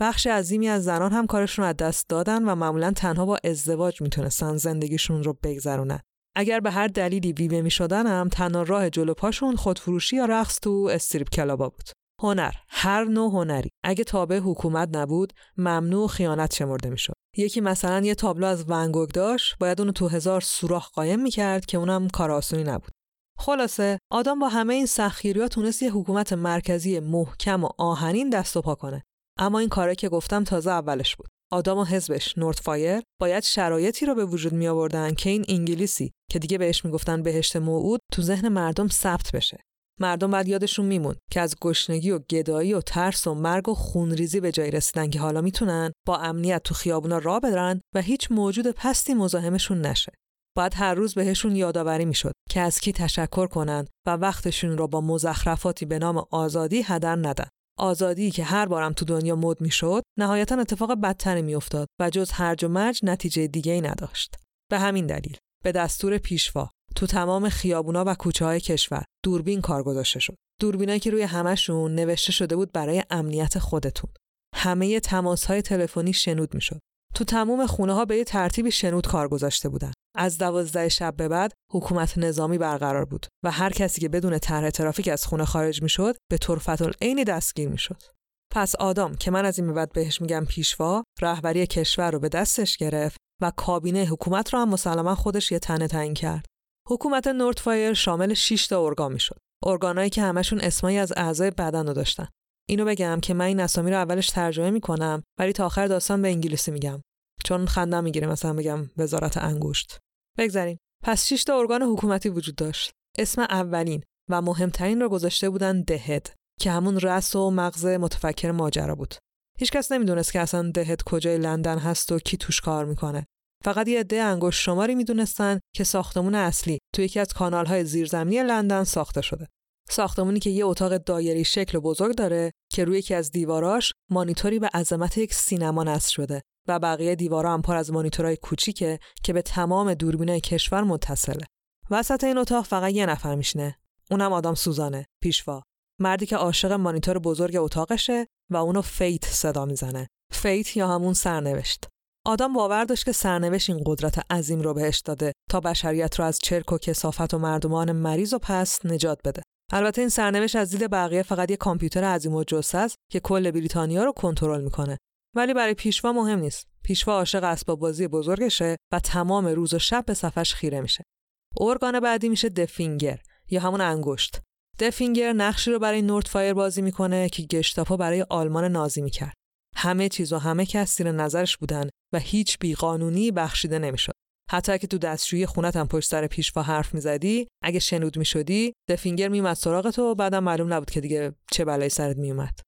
بخش عظیمی از زنان هم کارشون از دست دادن و معمولا تنها با ازدواج می‌تونستن زندگیشون رو بگذرونن. اگر به هر دلیلی بیوه می شدن هم تنها راه جلو پاشون خودفروشی یا رقص تو استریپ کلابا بود. هنر هر نوع هنری. اگه تابع حکومت نبود ممنوع خیانت شمرده می‌شد. یکی مثلا یه تابلو از ونگوگ داشت باید اونو تو هزار سوراخ قایم می‌کرد که اونم کار آسونی نبود. خلاصه آدم با همه این سخیریا تونست یه حکومت مرکزی محکم و آهنین دست و پا کنه. اما این کاره که گفتم تازه اولش بود. آدام و حزبش فایر باید شرایطی رو به وجود می آوردن که این انگلیسی که دیگه بهش می‌گفتن بهشت موعود تو ذهن مردم ثبت بشه. مردم بعد یادشون میمون که از گشنگی و گدایی و ترس و مرگ و خونریزی به جای رسیدن که حالا می‌تونن با امنیت تو خیابونا راه برن و هیچ موجود پستی مزاحمشون نشه. باید هر روز بهشون یادآوری می‌شد که از کی تشکر کنن و وقتشون رو با مزخرفاتی به نام آزادی هدر ندن. آزادی که هر بارم تو دنیا مد می‌شد نهایتا اتفاق بدتری میافتاد و جز هرج و مرج نتیجه دیگه ای نداشت. به همین دلیل به دستور پیشوا تو تمام خیابونا و کوچه های کشور دوربین کار گذاشته شد. دوربینایی که روی همشون نوشته شده بود برای امنیت خودتون. همه تماس های تلفنی شنود می‌شد. تو تمام خونه ها به یه ترتیبی شنود کار گذاشته بودن. از دوازده شب به بعد حکومت نظامی برقرار بود و هر کسی که بدون طرح ترافیک از خونه خارج می‌شد به طرفت العین دستگیر می‌شد. پس آدام که من از این به بعد بهش میگم پیشوا رهبری کشور رو به دستش گرفت و کابینه حکومت رو هم مسلما خودش یه تنه تعیین کرد. حکومت نورتفایر شامل 6 تا ارگان می‌شد. ارگانایی که همشون اسمایی از اعضای بدن رو داشتن. اینو بگم که من این اسامی رو اولش ترجمه می‌کنم ولی تا آخر داستان به انگلیسی میگم. چون خندم می‌گیره مثلا بگم وزارت انگشت. بگذریم پس 6 تا ارگان حکومتی وجود داشت. اسم اولین و مهمترین رو گذاشته بودن دهد که همون رأس و مغز متفکر ماجرا بود. هیچکس نمی‌دونست که اصلا دهد کجای لندن هست و کی توش کار می‌کنه. فقط یه عده انگشت شماری می‌دونستن که ساختمون اصلی تو یکی از کانالهای زیرزمینی لندن ساخته شده. ساختمونی که یه اتاق دایری شکل و بزرگ داره که روی یکی از دیواراش مانیتوری به عظمت یک سینما نصب شده و بقیه دیوارا هم پر از مانیتورهای کوچیکه که به تمام دوربینای کشور متصله. وسط این اتاق فقط یه نفر میشنه. اونم آدم سوزانه، پیشوا. مردی که عاشق مانیتور بزرگ اتاقشه و اونو Fate صدا می‌زنه. Fate یا همون سرنوشت. آدم باور داشت که سرنوشت این قدرت عظیم رو بهش داده تا بشریت رو از چرک و کثافت و مردمان مریض و پست نجات بده. البته این سرنوشت از دید بقیه فقط یه کامپیوتر عظیم الجثه است که کل بریتانیا رو کنترل می‌کنه. ولی برای پیشوا مهم نیست. پیشوا عاشق اسباب بازی بزرگشه و تمام روز و شب به صفحه‌ش خیره میشه. ارگان بعدی میشه دفینگر یا همون انگشت. دفینگر نقشی رو برای نورت فایر بازی می‌کنه که گشتاپو برای آلمان نازی می‌کرد. همه چیز و همه کس زیر نظرش بودن و هیچ بیقانونی بخشیده نمی‌شد. حتی اگه تو دستشویی خونت هم پشت سر پیشوا حرف می‌زدی اگه شنود می‌شدی دفینگر میومد سراغ تو بعدم معلوم نبود که دیگه چه بلایی سرت میومد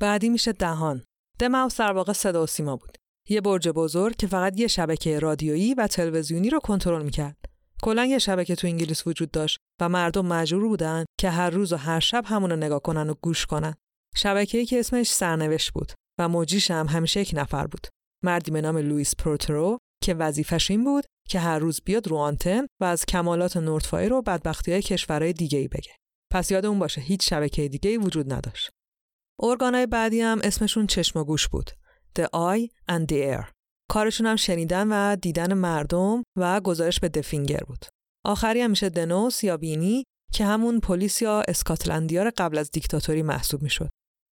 بعدی میشه دهان. دماوس در واقع صدا و سیما بود. یه برج بزرگ که فقط یه شبکه رادیویی و تلویزیونی رو کنترل می‌کرد. کلا یه شبکه تو انگلیس وجود داشت و مردم مجبور بودن که هر روز و هر شب همون نگاه کنن و گوش کنن. شبکه‌ای که اسمش سرنوشت بود. و موجیش هم همیشه یک نفر بود. مردی به نام لوئیس پروترو که وظیفش این بود که هر روز بیاد رو آنتن و از کمالات نورتفایر رو بدبختی های کشورهای دیگه ای بگه. پس یاد اون باشه هیچ شبکه دیگه ای وجود نداشت. ارگانهای بعدی هم اسمشون چشم و گوش بود. The Eye and the Air. کارشون هم شنیدن و دیدن مردم و گزارش به دفینگر بود. آخری هم میشه دنوس یا بینی که همون پلیس یا اسکاتلندیار قبل از دیکتاتوری محسوب می‌شد.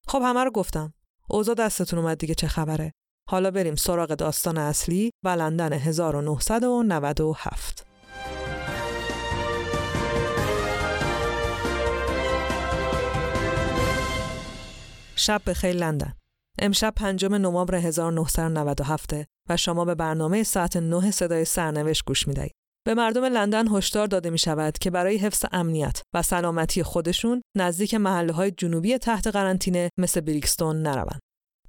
خب همه رو گفتم. اوضاع دستتون اومد دیگه چه خبره؟ حالا بریم سراغ داستان اصلی و لندن 1997. شب خیلی لندن. امشب پنجم نوامبر 1997 و شما به برنامه ساعت 9 صدای سرنوشت گوش می‌دهید. به مردم لندن هشدار داده می شود که برای حفظ امنیت و سلامتی خودشون نزدیک محله های جنوبی تحت قرنطینه مثل بریکستون نروند.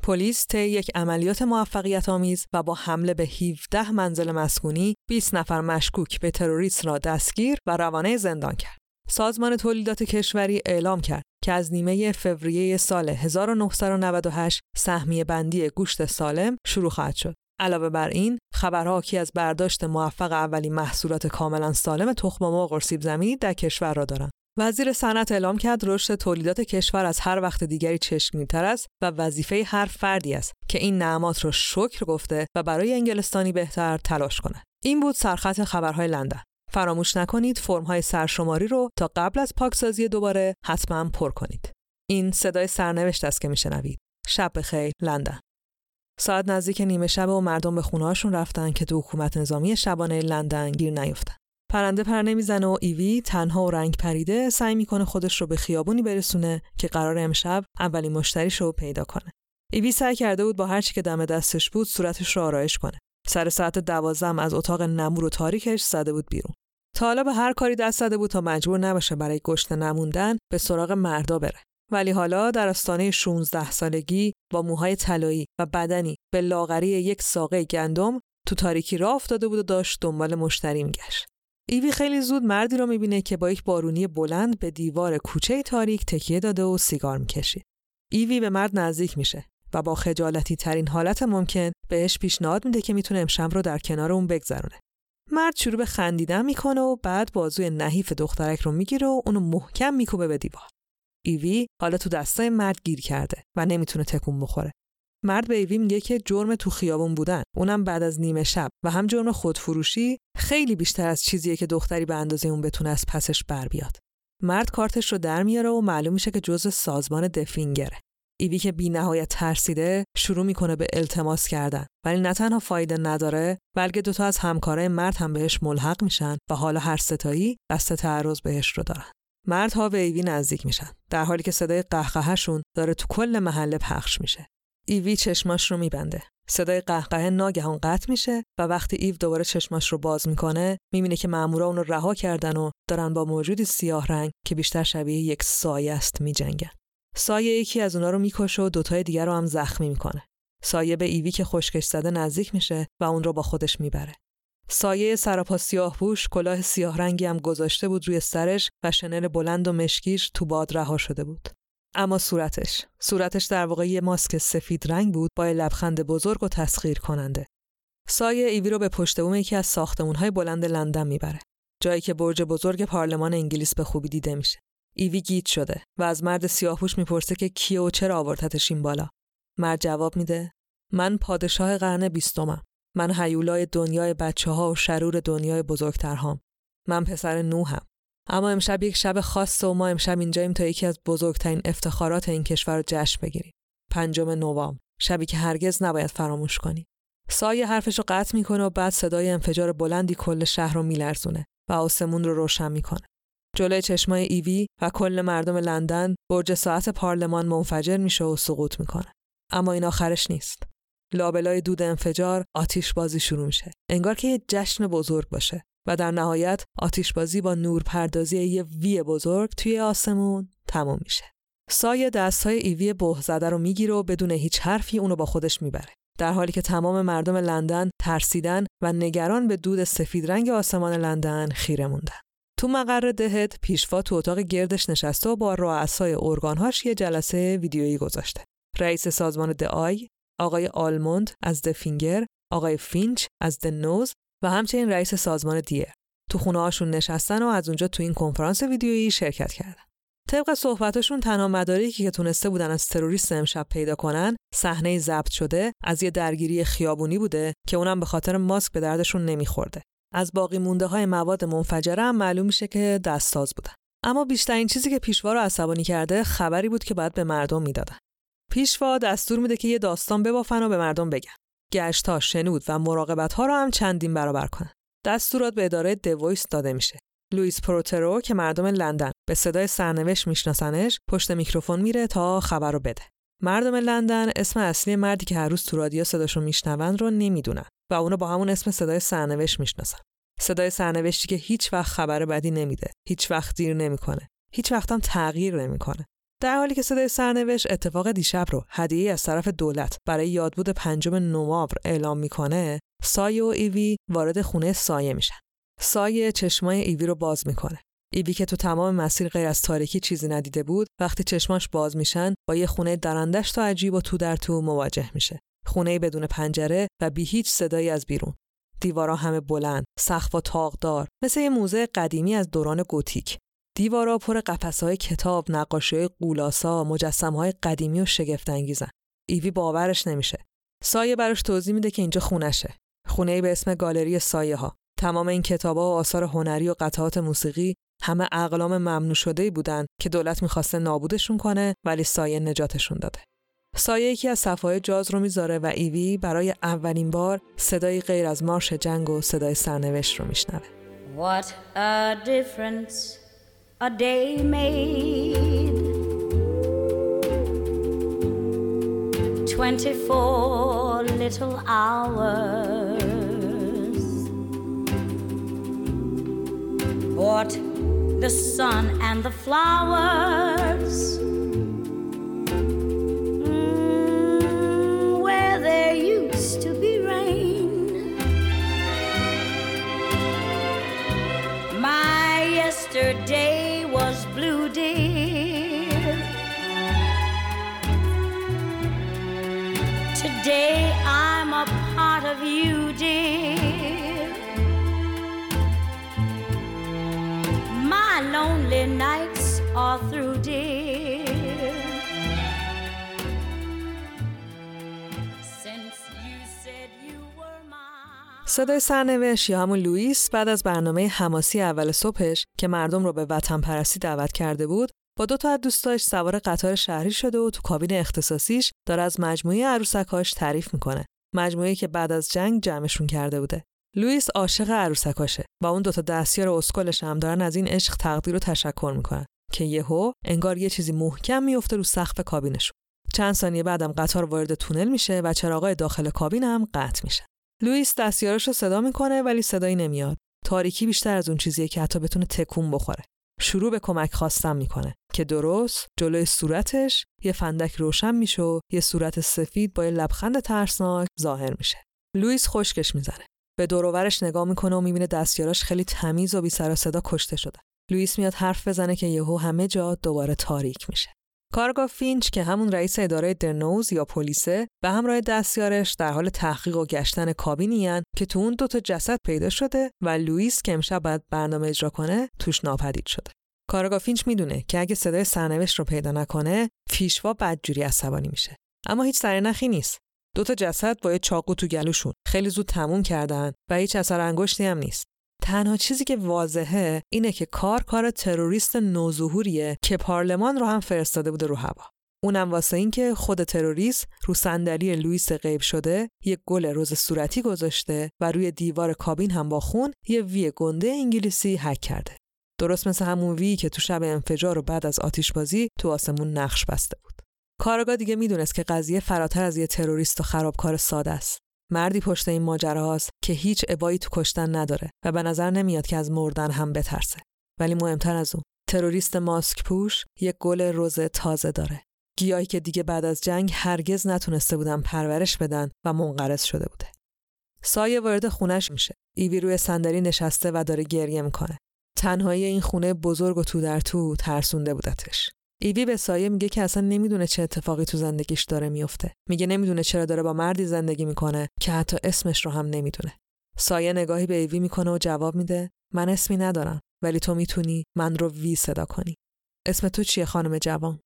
پلیس طی یک عملیات موفقیت آمیز و با حمله به 17 منزل مسکونی 20 نفر مشکوک به تروریست را دستگیر و روانه زندان کرد. سازمان تولیدات کشوری اعلام کرد که از نیمه فوریه سال 1998 سهمیه بندی گوشت سالم شروع خواهد شد. علاوه بر این، خبرها که از برداشت موفق اولین محصولات کاملا سالم تخم مرغ و سیب زمینی در کشور را دارند. وزیر صنعت اعلام کرد رشد تولیدات کشور از هر وقت دیگری چشمگیرتر است و وظیفه هر فردی است که این نعمات را شکر گفته و برای انگلستانی بهتر تلاش کند. این بود سرخط خبرهای لندن. فراموش نکنید فرمهای سرشماری رو تا قبل از پاکسازی دوباره حتما پر کنید. این صدای سرنوشت است که میشنوید. شب بخیر لندن. ساعت نزدیک نیمه شب و مردم به خونهاشون رفتن که تو حکومت نظامی شبانه لندن گیر نیفتن. پرنده پر نمی‌زنه و ایوی تنها و رنگ پریده سعی می‌کنه خودش رو به خیابونی برسونه که قرار امشب اولین مشتریش رو پیدا کنه. ایوی سعی کرده بود با هر چی که دم دستش بود صورتش رو آرایش کنه. سر ساعت دوازدم از اتاق نمور و تاریکش زده بود بیرون. تا حالا به هر کاری دست زده بود تا مجبور نباشه برای گشت نموندن به سراغ مردا بره. ولی حالا در آستانه 16 سالگی با موهای طلایی و بدنی به لاغری یک ساقه گندم تو تاریکی راه افتاده بود و داشت دنبال مشتری میگشت. ایوی خیلی زود مردی رو می‌بینه که با یک بارونی بلند به دیوار کوچه تاریک تکیه داده و سیگار می‌کشید. ایوی به مرد نزدیک میشه و با خجالتی ترین حالت ممکن بهش پیشنهاد میده که می‌تونه امشب رو در کنار اون بگذرونه. مرد شروع به خندیدن می‌کنه و بعد بازوی نحیف دخترک رو می‌گیره و اونو محکم میکوبه به دیوار. ایوی حالا تو دستای مرد گیر کرده و نمی‌تونه تکون بخوره. مرد به ایوی میگه که جرم تو خیابون بودن اونم بعد از نیمه شب و هم جرم خودفروشی خیلی بیشتر از چیزیه که دختری به اندازه اون بتونه از پسش بر بیاد. مرد کارتش رو در میاره و معلوم میشه که جزء سازمان دفینگره. ایوی که بی نهایت ترسیده شروع می‌کنه به التماس کردن ولی نه تنها فایده نداره بلکه دوتا از همکارای مرد هم بهش ملحق میشن و حالا هر ستایی دست تعرض بهش رو دارن مردها به ایوی نزدیک میشن در حالی که صدای قهقهشون داره تو کل محله پخش میشه ایوی چشماش رو میبنده صدای قهقه ناگهان قطع میشه و وقتی ایو دوباره چشماش رو باز می‌کنه می‌بینه که مامورا اون رو رها کردن و دارن با موجودی سیاه رنگ که بیشتر شبیه یک سایه است میجنگن سایه یکی از اونا رو می‌کشه و دوتای دیگر رو هم زخمی می‌کنه. سایه به ایوی که خشکش زده نزدیک میشه و اون رو با خودش می‌بره. سایه سراپا سیاه پوش کلاه سیاه رنگی هم گذاشته بود روی سرش و شنل بلند و مشکیش تو باد رها شده بود. اما صورتش صورتش در واقع یه ماسک سفید رنگ بود با لبخند بزرگ و تسخیر کننده. سایه ایوی رو به پشت بوم یکی از ساختمون‌های بلند لندن می‌بره. جایی که برج بزرگ پارلمان انگلیس به خوبی دیده میشه. ایوی گیت شده و از مرد سیاهپوش می‌پرسه که کیه و چرا آوردتش این بالا مرد جواب میده من پادشاه قرن بیستمم من حیولای دنیای بچه ها و شرور دنیای بزرگترهام. من پسر نوحم. اما امشب یک شب خاصه و ما امشب اینجاییم تا یکی از بزرگترین افتخارات این کشور رو جشن بگیریم. پنجم نوام شبی که هرگز نباید فراموش کنیم سایه حرفش رو قطع می‌کنه و بعد صدای انفجار بلندی کل شهر رو میلرزونه و آسمون رو روشن می‌کنه. جلوی چشمای ایوی و کل مردم لندن برج ساعت پارلمان منفجر میشه و سقوط می‌کنه. اما این آخرش نیست. لابلای دود انفجار آتیش بازی شروع میشه. انگار که یه جشن بزرگ باشه و در نهایت آتیش بازی با نور پردازی یه وی بزرگ توی آسمون تموم میشه. سایه دستهای ایوی بوه زده رو می‌گیره و بدون هیچ حرفی اونو با خودش می‌بره. در حالی که تمام مردم لندن ترسیدن و نگران به دود سفید رنگ آسمان لندن خیره موندن. تو مقر دهت پیشوا تو اتاق گردش نشسته و با رؤسای ارگانهاش یه جلسه ویدیویی گذاشته. رئیس سازمان دعای آقای آلموند از دفینگر آقای فینچ از دنوز و همچنین رئیس سازمان دیر تو خونه هاشون نشستن و از اونجا تو این کنفرانس ویدیویی شرکت کردن. طبق صحبتشون تنها مدارکی که تونسته بودن از تروریست امشب پیدا کنن صحنه ضبط شده از یه درگیری خیابونی بوده که اونم به خاطر ماسک به دردشون نمیخورده. از باقی مونده های مواد منفجره هم معلوم میشه که دست‌ساز بودن. اما بیشترین چیزی که پیشوا رو عصبانی کرده خبری بود که باید به مردم می‌دادن. پیشوا دستور میده که یه داستان ببافن و به مردم بگن. گشتا شنود و مراقبت ها رو هم چندین برابر کنن. دستورات به اداره The Voice داده میشه. لوئیس پروترو که مردم لندن به صدای سرنوشت میشناسنش پشت میکروفون میره تا خبر رو بده. مردم لندن اسم اصلی مردی که هر روز تو رادیو صداشو میشنون رو نمی‌دونن و اونو با همون اسم صدای سرنوشت می‌شناسن. صدای سرنوشتی که هیچ وقت خبر بدی نمیده، هیچ وقت دیر نمی‌کنه، هیچ وقت تغییر نمی‌کنه. در حالی که صدای سرنوشت اتفاق دیشب رو هدیه از طرف دولت برای یادبود پنجم نوامبر اعلام می‌کنه، سایه و ایوی وارد خونه سایه میشن. سایه چشمای ایوی رو باز می‌کنه. ایوی که تو تمام مسیر غیر از تاریکی چیزی ندیده بود وقتی چشماش باز میشن با یه خونه درندش تا عجیب و تو در تو مواجه میشه خونه بدون پنجره و بی هیچ صدایی از بیرون دیوارا همه بلند سقف و تاقدار مثل یه موزه قدیمی از دوران گوتیک دیوارا پر های کتاب های قولاسا های قدیمی و شگفت انگیزن ایوی باورش نمیشه. سایه براش توضیح میده که اینجا خونشه. خونه به اسم گالری سایه ها تمام این کتابا و آثار هنری و قطعات موسیقی همه اقلام ممنوع شده بودن که دولت می‌خواسته نابودشون کنه ولی سایه نجاتشون داده. سایه یکی از صفحه جاز رو می‌ذاره و ایوی برای اولین بار صدای غیر از مارش جنگ و صدای سرنوشت رو میشنوه. What a difference. A day made 24 little hours What the sun and the flowers. Mm, where there used to be rain. My yesterday Today I'm a part of you, dear. lonely nights are through, dear. صدای سرنوشت یا همون لوئیس بعد از برنامه حماسی اول صبحش که مردم رو به وطن پرستی دعوت کرده بود با دو تا از دوستاش سوار قطار شهری شده و تو کابین اختصاصیش داره از مجموعه عروسکاش تعریف می‌کنه. مجموعه که بعد از جنگ جمعشون کرده بوده. لوئیس عاشق عروسکاشه و اون دوتا دستیار اسکلش هم دارن از این عشق تقدیر رو تشکر می‌کنن که یهو انگار یه چیزی محکم میفته رو سقف کابینشون. چند ثانیه بعدم قطار وارد تونل میشه و چراغای داخل کابین هم قطع میشه. لوئیس دستیارش رو صدا می‌کنه ولی صدایی نمیاد. تاریکی بیشتر از اون چیزیه که حتی بتونه تکون بخوره. شروع به کمک خواستن می‌کنه که درست جلوی صورتش یه فندک روشن میشه و یه صورت سفید با یه لبخند ترسناک ظاهر میشه لوئیس خشکش می‌زنه به دوروورش نگاه می‌کنه و می‌بینه دستیاراش خیلی تمیز و بی سر صدا کشته شده. لوئیس میاد حرف بزنه که یهو همه جا دوباره تاریک میشه. کارآگاه فینچ که همون رئیس اداره The Nose یا پلیسه به همراه دستیارش در حال تحقیق و گشتن کابینی که تو اون دوتا جسد پیدا شده و لوئیس که امشب باید برنامه اجرا کنه توش ناپدید شده. کارآگاه فینچ می‌دونه که اگه صدای سرنوشت رو پیدا نکنه پیشوا بدجوری عصبانی میشه. اما هیچ سرنخی نیست. دو تا جسد با یه چاقو تو گلوشون خیلی زود تموم کردن و هیچ اثر انگشتی هم نیست تنها چیزی که واضحه اینه که کار کار تروریست نوظهوریه که پارلمان رو هم فرستاده بوده رو هوا. اونم واسه اینکه خود تروریست رو صندلی لوئیس غیب شده یه گل رز صورتی گذاشته و روی دیوار کابین هم با خون یه V گنده انگلیسی حک کرده. درست مثل همون وی که تو شب انفجار و بعد از آتیشبازی تو آسمون نقش بسته بود. کارگاه دیگه می‌دونست که قضیه فراتر از یه تروریست و خرابکار ساده است. مردی پشت این ماجراهاست که هیچ ابایی تو کشتن نداره و به نظر نمیاد که از مردن هم بترسه. ولی مهمتر از اون، تروریست ماسک پوش یک گل روز تازه داره. گیاهی که دیگه بعد از جنگ هرگز نتونسته بودن پرورش بدن و منقرض شده بوده. سایه وارد خونش میشه. ایوی روی صندلی نشسته و داره گریه می‌کنه. تنهایی این خونه بزرگ و تو در تو ترسونده بودتش. ایوی به سایه میگه که اصلا نمی‌دونه چه اتفاقی تو زندگیش داره میفته. میگه نمی‌دونه چرا داره با مردی زندگی می‌کنه که حتی اسمش رو هم نمی‌دونه. سایه نگاهی به ایوی می‌کنه و جواب میده من اسمی ندارم ولی تو می‌تونی من رو وی صدا کنی. اسم تو چیه خانم جوان؟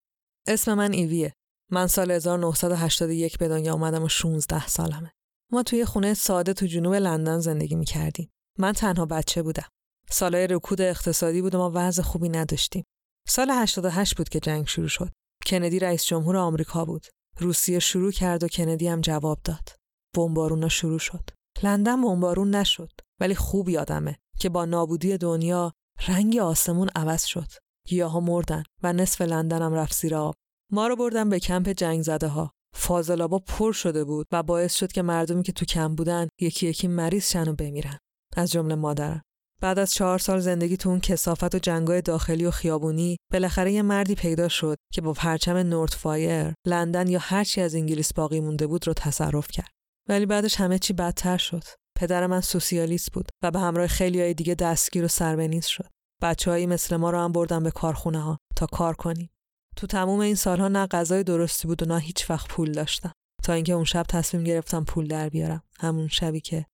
اسم من ایویه. من سال 1981 به دنیا اومدم و 16 سالمه. ما توی خونه ساده تو جنوب لندن زندگی می‌کردیم. من تنها بچه بودم. سالهای رکود اقتصادی بود و ما وضع خوبی نداشتیم. سال 88 بود که جنگ شروع شد. کندی رئیس جمهور آمریکا بود. روسیه شروع کرد و کندی هم جواب داد. بمبارونا شروع شد. لندن بمبارون نشد ولی خوب یادمه که با نابودی دنیا رنگ آسمون عوض شد. گیاها مردن و نصف لندن هم رفت زیر آب. ما رو بردن به کمپ جنگ زده ها. فاضلابا پر شده بود و باعث شد که مردمی که تو کمپ بودن یکی یکی مریض شن و بمیرن. از جمله مادرم. بعد از چهار سال زندگی تو اون کثافت و جنگای داخلی و خیابونی بالاخره یه مردی پیدا شد که با پرچم Norsefire لندن یا هرچی از انگلیس باقی مونده بود رو تصرف کرد. ولی بعدش همه چی بدتر شد. پدر من سوسیالیست بود و به همراه خیلی های دیگه دستگیر و سر به نیست شد. بچههایی مثل ما رو هم بردن به کارخونه ها تا کار کنیم. تو تموم این سالها نه غذای درستی بود و نه هیچ وقت پول داشتم. تا اینکه اون شب تصمیم گرفتم پول در بیارم. همون شبی که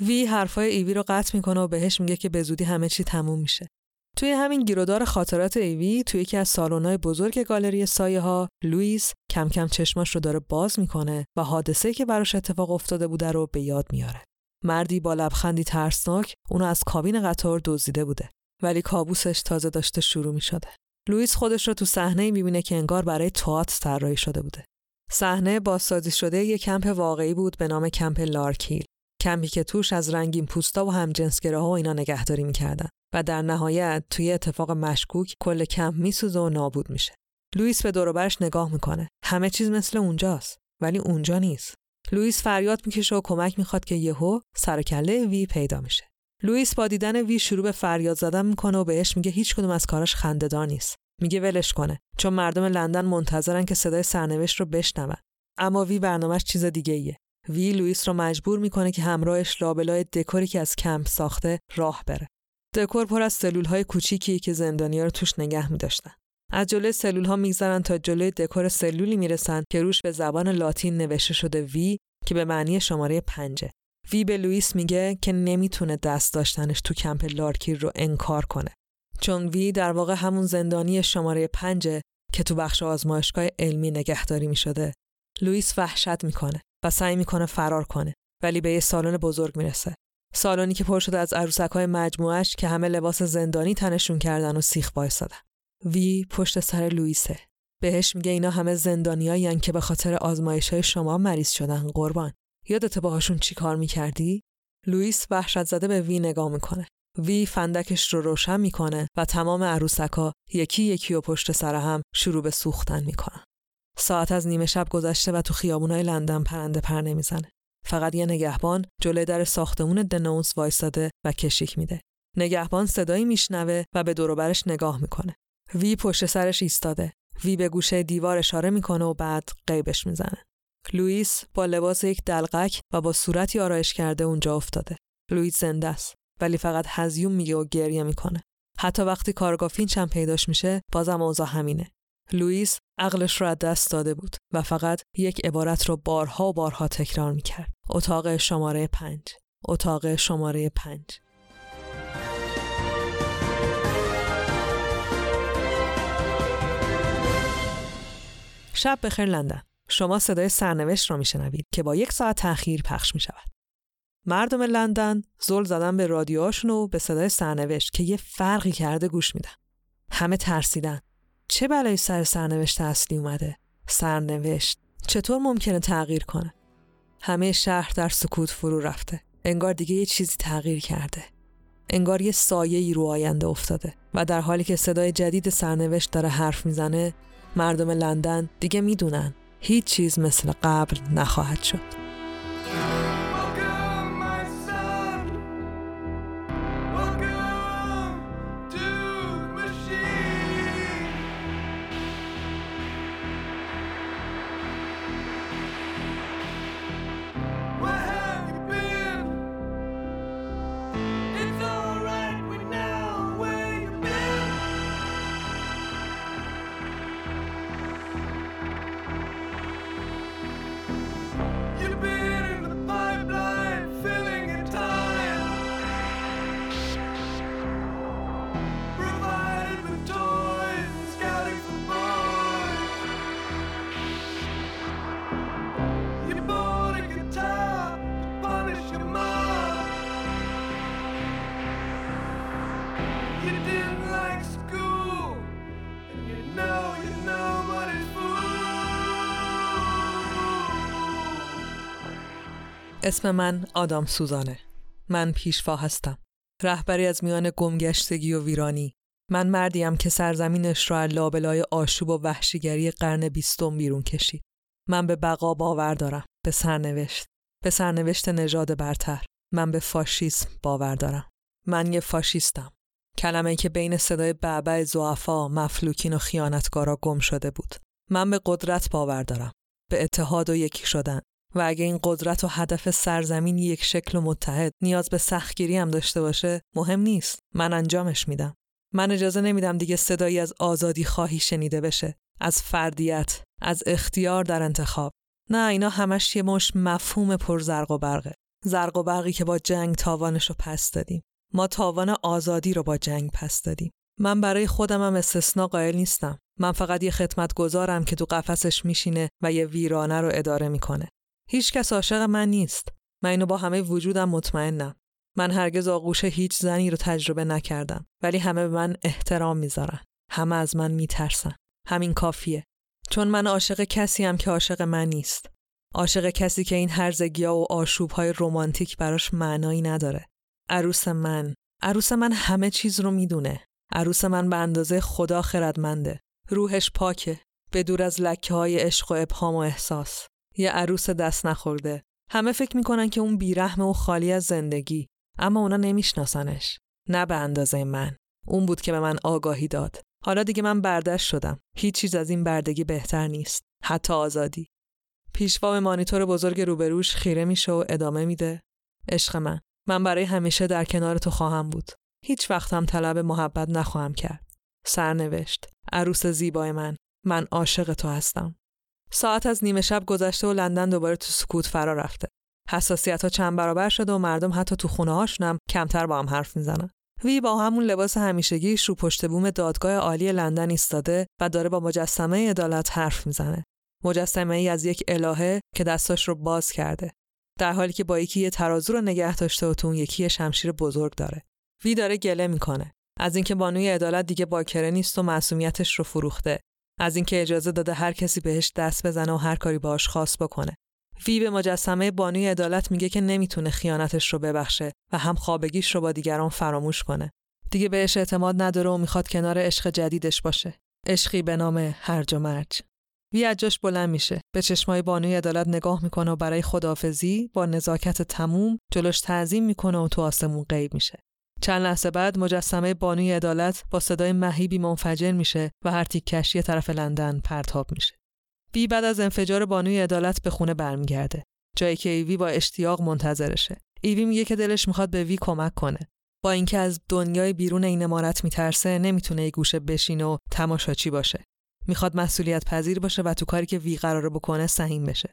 وی حرفای ایوی رو قطع می‌کنه و بهش میگه که به زودی همه چی تموم میشه. توی همین گیرودار خاطرات ایوی توی یکی از سالن‌های بزرگ گالری سایه ها لوئیس کم کم چشماش رو داره باز می‌کنه و حادثه که براش اتفاق افتاده بوده رو به یاد میاره. مردی با لبخندی ترسناک اونو از کابین قطار دزدیده بوده ولی کابوسش تازه داشته شروع می‌شده. لوئیس خودش رو تو صحنه می‌بینه که انگار برای تئاتر طراحی شده بوده. صحنه بازسازی شده یک کمپ واقعی بود به نام کمپ لارکیل کمپی که توش از رنگین پوستا و همجنسگراها و اینا نگهداری می‌کردن و در نهایت تو یه اتفاق مشکوک کل کمپ میسوزه و نابود میشه. لوئیس به دوروبرش نگاه می‌کنه. همه چیز مثل اونجاست ولی اونجا نیست. لوئیس فریاد می‌کشه و کمک می‌خواد که یهو سر کله وی پیدا میشه. لوئیس با دیدن وی شروع به فریاد زدن می‌کنه و بهش میگه هیچ کدوم از کاراش خندهدار نیست. میگه ولش کنه چون مردم لندن منتظرن که صدای سرنوشت رو بشنون. اما وی برنامهش چیز دیگه ایه. وی لوئیس رو مجبور می‌کنه که همراهش لابلای دکوری که از کمپ ساخته راه بره. دکور پر از سلول های کوچیکی که زندانیا رو توش نگه میداشتن. از جلوی سلول ها میگذرن تا جلوی دکور سلولی می‌رسن که روش به زبان لاتین نوشته شده V که به معنی شماره پنجه. وی به لوئیس میگه که نمی‌تونه دست داشتنش تو کمپ لارکیر رو انکار کنه. چون وی در واقع همون زندانی شماره پنجه که تو بخش آزمایشگاه علمی نگهداری می‌شده. لوئیس وحشت می‌کنه. و سعی می‌کنه فرار کنه ولی به یه سالن بزرگ می‌رسه. سالنی که پر شده از عروسک های مجموعش که همه لباس زندانی تنشون کردن و سیخ وایسادن وی پشت سر لوئیسه. بهش میگه اینا همه زندانیایی که به خاطر آزمایش های شما مریض شدن قربان. یادت باهاشون چی کار می‌کردی؟ لوئیس وحشت زده به وی نگاه می‌کنه. وی فندکش رو روشن می‌کنه و تمام عروسکا یکی یکی و پشت سر هم شروع به سوختن می‌کنن. ساعت از نیمه شب گذشته و تو خیابونای لندن پرنده پر نمی‌زنه. فقط یه نگهبان جلوی در ساختمون دنونس وایستاده و کشیک میده. نگهبان صدایی میشنوه و به دوروبرش نگاه می‌کنه. وی پشت سرش ایستاده. وی به گوشه دیوار اشاره می‌کنه و بعد غیبش می‌زنه. لوئیس با لباس یک دلقک و با صورتی آرایش کرده اونجا افتاده. لوئیس زنده است ولی فقط هذیون میگه و گریه می‌کنه. حتی وقتی کارآگاه فینچ هم پیداش میشه بازم اوضاع همینه. لوئیس عقلش رو از دست داده بود و فقط یک عبارت رو بارها و بارها تکرار می‌کرد. اتاق شماره پنج. اتاق شماره پنج. شب بخیر لندن. شما صدای سرنوشت رو میشنوید که با یک ساعت تأخیر پخش می شود. مردم لندن زل زدن به رادیوهاشون و به صدای سرنوشت که یه فرقی کرده گوش میدن. همه ترسیدن چه بلایی سر سرنوشت اصلی اومده؟ سرنوشت چطور ممکنه تغییر کنه؟ همه شهر در سکوت فرو رفته. انگار دیگه یه چیزی تغییر کرده. انگار یه سایه ای رو آینده افتاده و در حالی که صدای جدید سرنوشت داره حرف می‌زنه مردم لندن دیگه می‌دونن هیچ چیز مثل قبل نخواهد شد. اسم من آدام سوزانه. من پیشوا هستم. رهبری از میان گمگشتگی و ویرانی. من مردیم که سرزمینش را لابلای آشوب و وحشیگری قرن بیستم بیرون کشید. من به بقا باور دارم. به سرنوشت. به سرنوشت نژاد برتر. من به فاشیسم باور دارم. من یه فاشیستم. کلمه که بین صدای بعبع زعفا، مفلوکین و خیانتگارا گم شده بود. من به قدرت باور دارم. به اتحاد و یکی شدن. و اگه این قدرت و هدف سرزمین یک شکل و متحد نیاز به سختگیری هم داشته باشه مهم نیست. من انجامش میدم. من اجازه نمیدم دیگه صدایی از آزادی خواهی شنیده بشه. از فردیت از اختیار در انتخاب. نه اینا همش یه مش مفهوم پر زرق و برقه. زرق و برقی که با جنگ تاوانش رو پس دادیم. ما تاوان آزادی رو با جنگ پس دادیم. من برای خودم هم استثنا قائل نیستم. من فقط یه خدمت گذارم که تو قفسش میشینه و یه ویرانه رو اداره می‌کنه. هیچ کس عاشق من نیست. من اینو با همه وجودم مطمئنم. من هرگز آغوش هیچ زنی رو تجربه نکردم ولی همه به من احترام می‌ذارن. همه از من میترسن. همین کافیه. چون من عاشق کسی هم که عاشق من نیست. عاشق کسی که این هرزگیا و آشوبهای رمانتیک براش معنایی نداره. عروس من، عروس من همه چیز رو می‌دونه. عروس من به اندازه خدا خردمنده. روحش پاکه. به دور از لکه های عشق و ابهام و احساس. یه عروس دست نخورده. همه فکر می‌کنن که اون بیرحمه و خالی از زندگی. اما اونا نمیشناسنش. نه به اندازه من. اون بود که به من آگاهی داد. حالا دیگه من بردش شدم. هیچ چیز از این بردگی بهتر نیست. حتی آزادی. پیشوا به مانیتور بزرگ روبروش خیره میشه و ادامه میده. عشق من. من برای همیشه در کنار تو خواهم بود. هیچ وقت هم طلب محبت نخواهم کرد. سرنوشت. عروس زیبای من. من عاشق تو هستم. ساعت از نیمه شب گذشته و لندن دوباره تو سکوت فرا رفته. حساسیت ها چند برابر شده و مردم حتی تو خونه هاشونم کمتر با هم حرف می‌زنن. وی با همون لباس همیشگی رو پشت بوم دادگاه عالی لندن ایستاده و داره با مجسمه عدالت حرف می‌زنه. مجسمه ای از یک الهه که دستاش رو باز کرده. در حالی که با یکی یه ترازو رو نگه داشته و تو اون یکی شمشیر بزرگ داره. وی داره گله می‌کنه. از اینکه بانوی عدالت دیگه باکره نیست و معصومیتش رو فروخته از اینکه اجازه داده هر کسی بهش دست بزنه و هر کاری باش خاص بکنه. وی به مجسمه بانوی عدالت میگه که نمی‌تونه خیانتش رو ببخشه و هم خوابگیش رو با دیگران فراموش کنه. دیگه بهش اعتماد نداره و می‌خواد کنار عشق جدیدش باشه. عشقی به نام هرج و مرج. وی از جاش بلند میشه. به چشمای بانوی عدالت نگاه می‌کنه و برای خدافزی با نزاکت تموم جلوش تعظیم می‌کنه و تو آسمون غیب میشه. چند لحظه بعد مجسمه بانوی عدالت با صدای مهیبی منفجر میشه و هر تیک یه طرف لندن پرتاب میشه. بی بعد از انفجار بانوی عدالت به خونه برمیگرده. جایی که ایوی با اشتیاق منتظرشه. ایوی میگه که دلش می‌خواد به وی کمک کنه. با اینکه از دنیای بیرون این امارت میترسه نمی‌تونه یه گوشه بشینه و تماشاچی باشه. می‌خواد مسئولیت پذیر باشه و تو کاری که وی قراره بکنه سهیم بشه.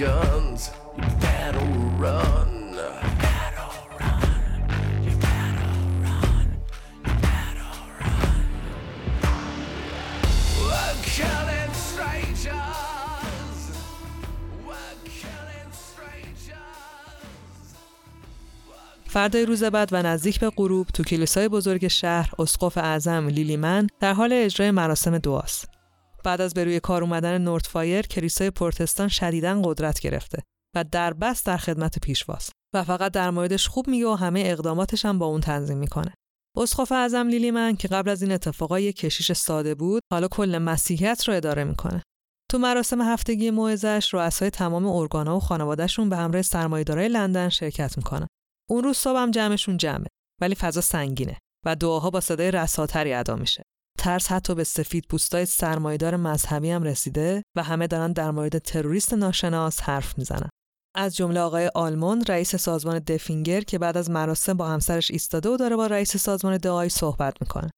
guns. You better run. فردای روز بعد و نزدیک به غروب تو کلیسای بزرگ شهر اسقف اعظم لیلیمن در حال اجرای مراسم دعاست. بعد از به روی کار اومدن نورتفایر کلیسای پروتستان شدیدا قدرت گرفته و در بس در خدمت پیشواست و فقط در موردش خوب میگه و همه اقداماتش هم با اون تنظیم می‌کنه. اسقف اعظم لیلیمن که قبل از این اتفاقا یک کشیش ساده بود حالا کل مسیحیت رو اداره می‌کنه. تو مراسم هفتگی موعظه‌اش رؤسای تمام ارگانا و خانوادهشون به همراه سرمایه‌دارای لندن شرکت می‌کنن. اون روز صبحم جمعشون جمعه ولی فضا سنگینه و دعاها با صدای رساتری ادا میشه. ترس حتی به سفید پوستای سرمایدار مذهبی هم رسیده و همه دارن در مورد تروریست ناشناس حرف می‌زنن. از جمله آقای آلمون رئیس سازمان دفینگر که بعد از مراسم با همسرش ایستاده و داره با رئیس سازمان دعای صحبت می‌کنه.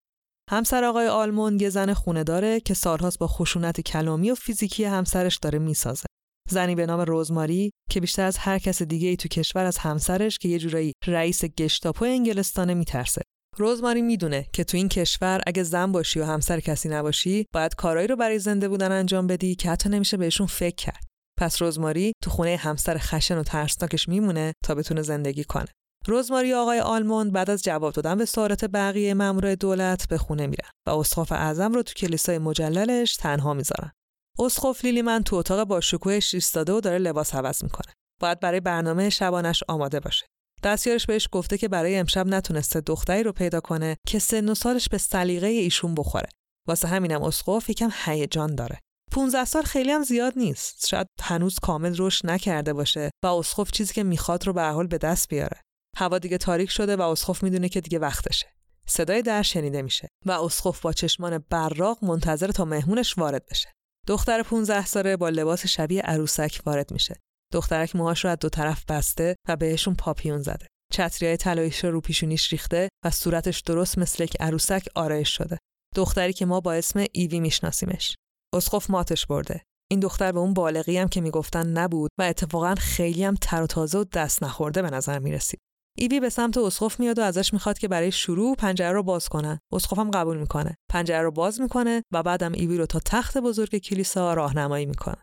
همسر آقای آلموند یه زن خونه داره که سالهاست با خشونت کلامی و فیزیکی همسرش داره می‌سازه. زنی به نام روزماری که بیشتر از هر کس دیگه ای تو کشور از همسرش که یه جورایی رئیس گشتاپو انگلستانه میترسه. روزماری می‌دونه که تو این کشور اگه زن باشی و همسر کسی نباشی باید کارایی رو برای زنده بودن انجام بدی که حتی نمیشه بهشون فکر کرد. پس روزماری تو خونه همسر خشن و ترسناکش میمونه تا بتونه زندگی کنه. روزماری آقای آلموند بعد از جواب دادن به سوالات بقیه مامورای دولت به خونه میرن و اسقف اعظم رو تو کلیسای مجللش تنها می‌ذارن. اسقف لیلیمن تو اتاق با شکوهش ایستاده و داره لباس عوض می‌کنه. باید برای برنامه شبانش آماده باشه. دستیارش بهش گفته که برای امشب نتونسته دختری رو پیدا کنه که سن و سالش به سلیقه ایشون بخوره. واسه همینم اسقف یکم هیجان داره. 15 سال خیلی هم زیاد نیست. شاید هنوز کامل رشد نکرده باشه و اسقف چیزی که می‌خواد رو به حال به دست بیاره. هوا دیگه تاریک شده و اسقف می‌دونه که دیگه وقتشه. صدای در شنیده میشه و اسقف با چشمان براق منتظر تا مهمونش وارد بشه. دختر 15 ساله با لباس شبیه عروسک وارد میشه. دخترک موهاش رو از دو طرف بسته و بهشون پاپیون زده. چتریای طلاییش رو پیشونیش ریخته و صورتش درست مثل یک عروسک آرایش شده. دختری که ما با اسم ایوی میشناسیمش. اسقف ماتش برده. این دختر به اون بالغی هم که می‌گفتن نبود و اتفاقا خیلی هم تر و تازه و دست نخورده به نظر می‌رسید. ایوی به سمت اسقف میاد و ازش می‌خواد که برای شروع پنجره رو باز کنه. اسقف هم قبول می‌کنه. پنجره رو باز می‌کنه و بعدم ایوی رو تا تخت بزرگ کلیسا راهنمایی می‌کنه.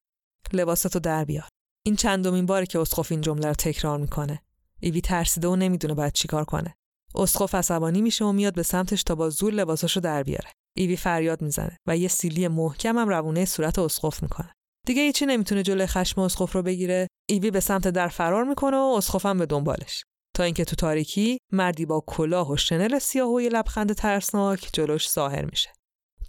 لباستو در بیار. این چندمین باره که اسقف این جمله رو تکرار می‌کنه. ایوی ترسیده و نمی‌دونه باید چیکار کنه. اسقف عصبانی میشه و میاد به سمتش تا با زور لباساشو در بیاره. ایوی فریاد می‌زنه و یه سیلی محکم هم روونه صورت اسقف می‌کنه. دیگه هیچی نمی‌تونه جلوی خشم اسقف رو بگیره. ایوی به سمت در فرار می‌کنه و اسقف هم به دنبالش. تا اینکه تو تاریکی مردی با کلاه و شنل سیاه و یه لبخند ترسناک جلوش ظاهر میشه.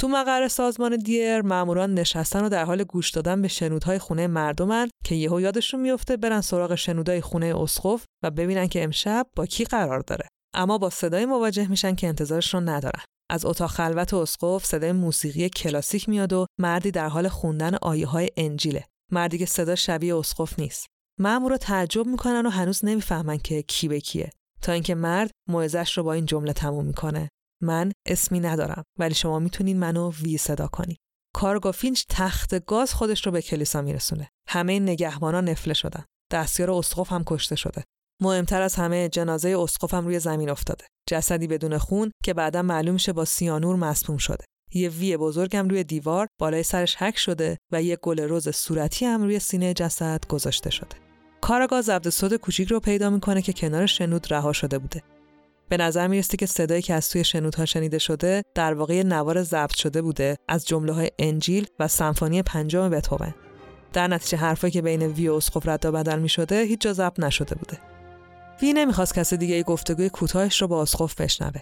تو مقر سازمان دیر ماموران نشستن و در حال گوش دادن به شنودهای خونه مردمن که یهو یادشون میفته برن سراغ شنودهای خونه اسقف و ببینن که امشب با کی قرار داره. اما با صدای مواجه میشن که انتظارش رو ندارن. از اتاق خلوت اسقف صدای موسیقی کلاسیک میاد و مردی در حال خوندن آیه های انجیله. مردی که صدا شبیه اسقف نیست. مامورا تعجب می‌کنن و هنوز نمی‌فهمن که کی به کیه. تا اینکه مرد موعظش رو با این جمله تموم می‌کنه. من اسمی ندارم ولی شما می‌تونین منو وی صدا کنی. کارگاه فینچ تخت گاز خودش رو به کلیسا میرسونه. همه نگهبانا نفله شدن. دستیار اسقف هم کشته شده. مهمتر از همه جنازه اسقف هم روی زمین افتاده. جسدی بدون خون که بعدا معلوم شه با سیانور مسموم شده. یه وی بزرگم روی دیوار بالای سرش حک شده و یه گل رز صورتی هم روی سینه جسد گذاشته شده. کاراگاه ضبط صوت کوچیک رو پیدا می‌کنه که کنار شنود رها شده بوده. به نظر می‌رسه که صدایی که از توی شنودها شنیده شده در واقع نوار ضبط شده بوده از جمله های انجیل و سمفونی پنجم بتهوون. در نتیجه حرفایی که بین وی و اسقف رد بدل می شده هیچ جا ضبط نشده بوده. وی نمی‌خواست کسی دیگه گفتگوی کوتاهش رو با اسقف بشنوه.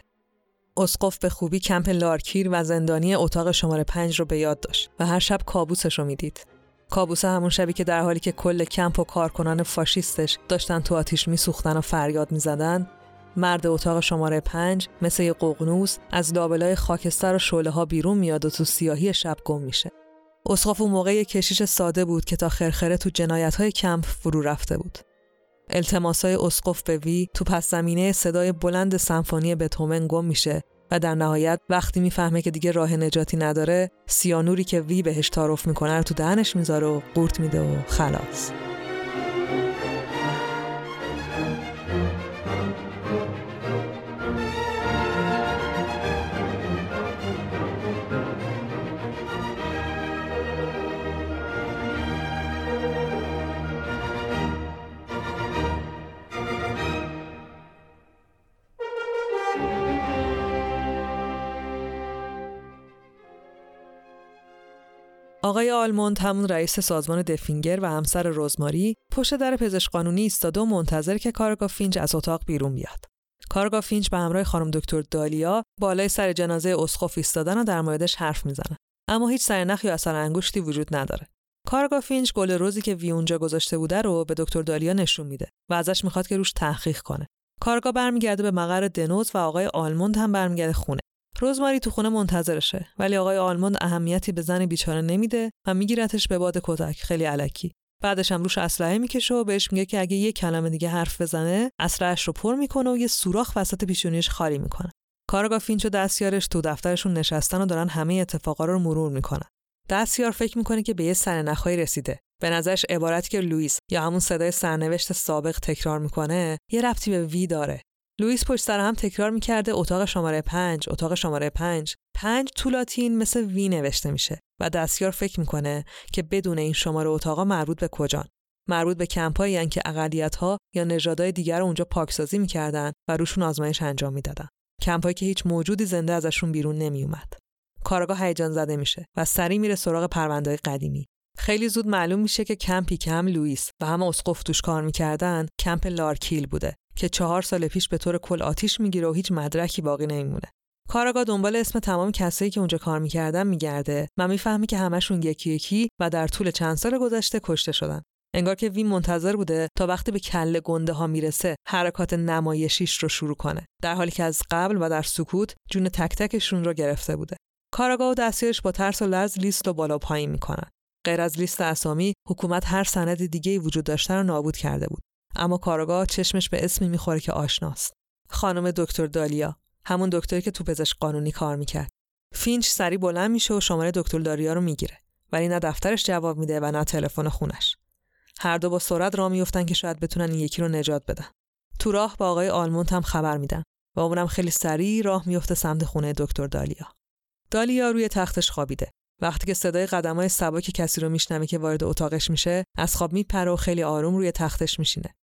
اسقف به خوبی کمپ لارکیر و زندانی اتاق شماره پنج رو به یاد داشت و هر شب کابوسش رو می‌دید. کابوس همون شبی که در حالی که کل کمپ و کارکنان فاشیستش داشتن تو آتیش میسوختن و فریاد می‌زدن مرد اتاق شماره پنج مثل یه ققنوس از لابلای خاکستر و شعله ها بیرون میاد و تو سیاهی شب گم میشه. اسقاف اون موقع کشیش ساده بود که تا خرخره تو جنایت های کمپ فرو رفته بود. التماسای اسقف به وی تو پس زمینه صدای بلند سمفونی بتومن گم میشه و در نهایت وقتی می‌فهمه که دیگه راه نجاتی نداره سیانوری که وی بهش تعارف می‌کنه رو تو دهنش می‌ذاره و قورت میده و خلاص. آقای آلموند همون رئیس سازمان the Finger و همسر رزماری پشت در پزشک قانونی ایستاده و منتظره که کارآگاه فینچ از اتاق بیرون بیاد. کارآگاه فینچ به همراه خانم دکتر دالیا بالای سر جنازه اسقف ایستادن و در موردش حرف می‌زنه. اما هیچ سرنخ یا اثر انگشتی وجود نداره. کارآگاه فینچ گل رزی که وی اونجا گذاشته بوده رو به دکتر دالیا نشون میده و ازش می‌خواد که روش تحقیق کنه. کارآگاه برمیگرده به مقر the Nose و آقای آلموند هم برمیگرده خونه. روزماری تو خونه منتظرشه ولی آقای آلموند اهمیتی به زن بیچاره نمیده و میگیرتش به باد کتک خیلی الکی بعدش هم روش اسلحه می‌کشه و بهش میگه که اگه یه کلمه دیگه حرف بزنه اسلحه‌اش رو پر می‌کنه و یه سوراخ وسط پیشونیش خالی می‌کنه کارآگاه فینچ و دستیارش تو دفترشون نشستن و دارن همه اتفاقا رو مرور می‌کنن. دستیار فکر می‌کنه که به یه سرنخهایی رسیده. به نظرش عبارتی که لوئیس یا همون صدای سرنوشت سابق تکرار می‌کنه یه ربطی به وی داره. لوئیس پشت سر هم تکرار می‌کرده اتاق شماره پنج، اتاق شماره پنج. پنج تو لاتین مثل وی نوشته میشه و دستیار فکر می‌کنه که می‌دونه این شماره اتاقا مربوط به کجان. مربوط به کمپایی که اقلیت ها یا نژادهای دیگر رو اونجا پاکسازی می‌کردن و روشون آزمایش انجام می‌دادن. کمپایی که هیچ موجودی زنده ازشون بیرون نمیومد. کارآگاه هیجان زده میشه و سریع میره سراغ پرونده‌های قدیمی. خیلی زود معلوم میشه که کمپی که هم لوئیس و هم اسقف توش کار می‌کردن کمپ لارکیل بوده که چهار سال پیش به طور کل آتیش می‌گیره و هیچ مدرکی باقی نمیمونه. کارگاه دنبال اسم تمام کسایی که اونجا کار می‌کردن میگرده و می‌فهمی که همشون یکی یکی و در طول چند سال گذشته کشته شدن. انگار که وی منتظر بوده تا وقتی به کله گنده ها می‌رسه حرکات نمایشیش رو شروع کنه در حالی که از قبل و در سکوت جون تک تکشون رو گرفته بوده کاراگاه و دستیارش با ترس و لرز لیست رو بالا پایین می‌کنن غیر از لیست اسامی حکومت هر سند دیگه وجود داشته رو نابود کرده بود اما کاراگاه چشمش به اسمی می‌خوره که آشناست. خانم دکتر دالیا همون دکتری که تو پزشک قانونی کار می‌کرد. فینچ سری بلند میشه و شماره دکتر دالیا رو می‌گیره. ولی نه دفترش جواب میده و نه تلفن خونش. هر دو با سرعت راه میفتن که شاید بتونن یکی رو نجات بدن. تو راه با آقای آلمونت هم خبر میدن و اونم خیلی سریع راه میفته سمت خونه دکتر دالیا. دالیا روی تختش خوابیده. وقتی که صدای قدمای سبک کسی رو میشنوه که وارد اتاقش میشه از خواب میپره و خیلی آروم روی تختش میشینه.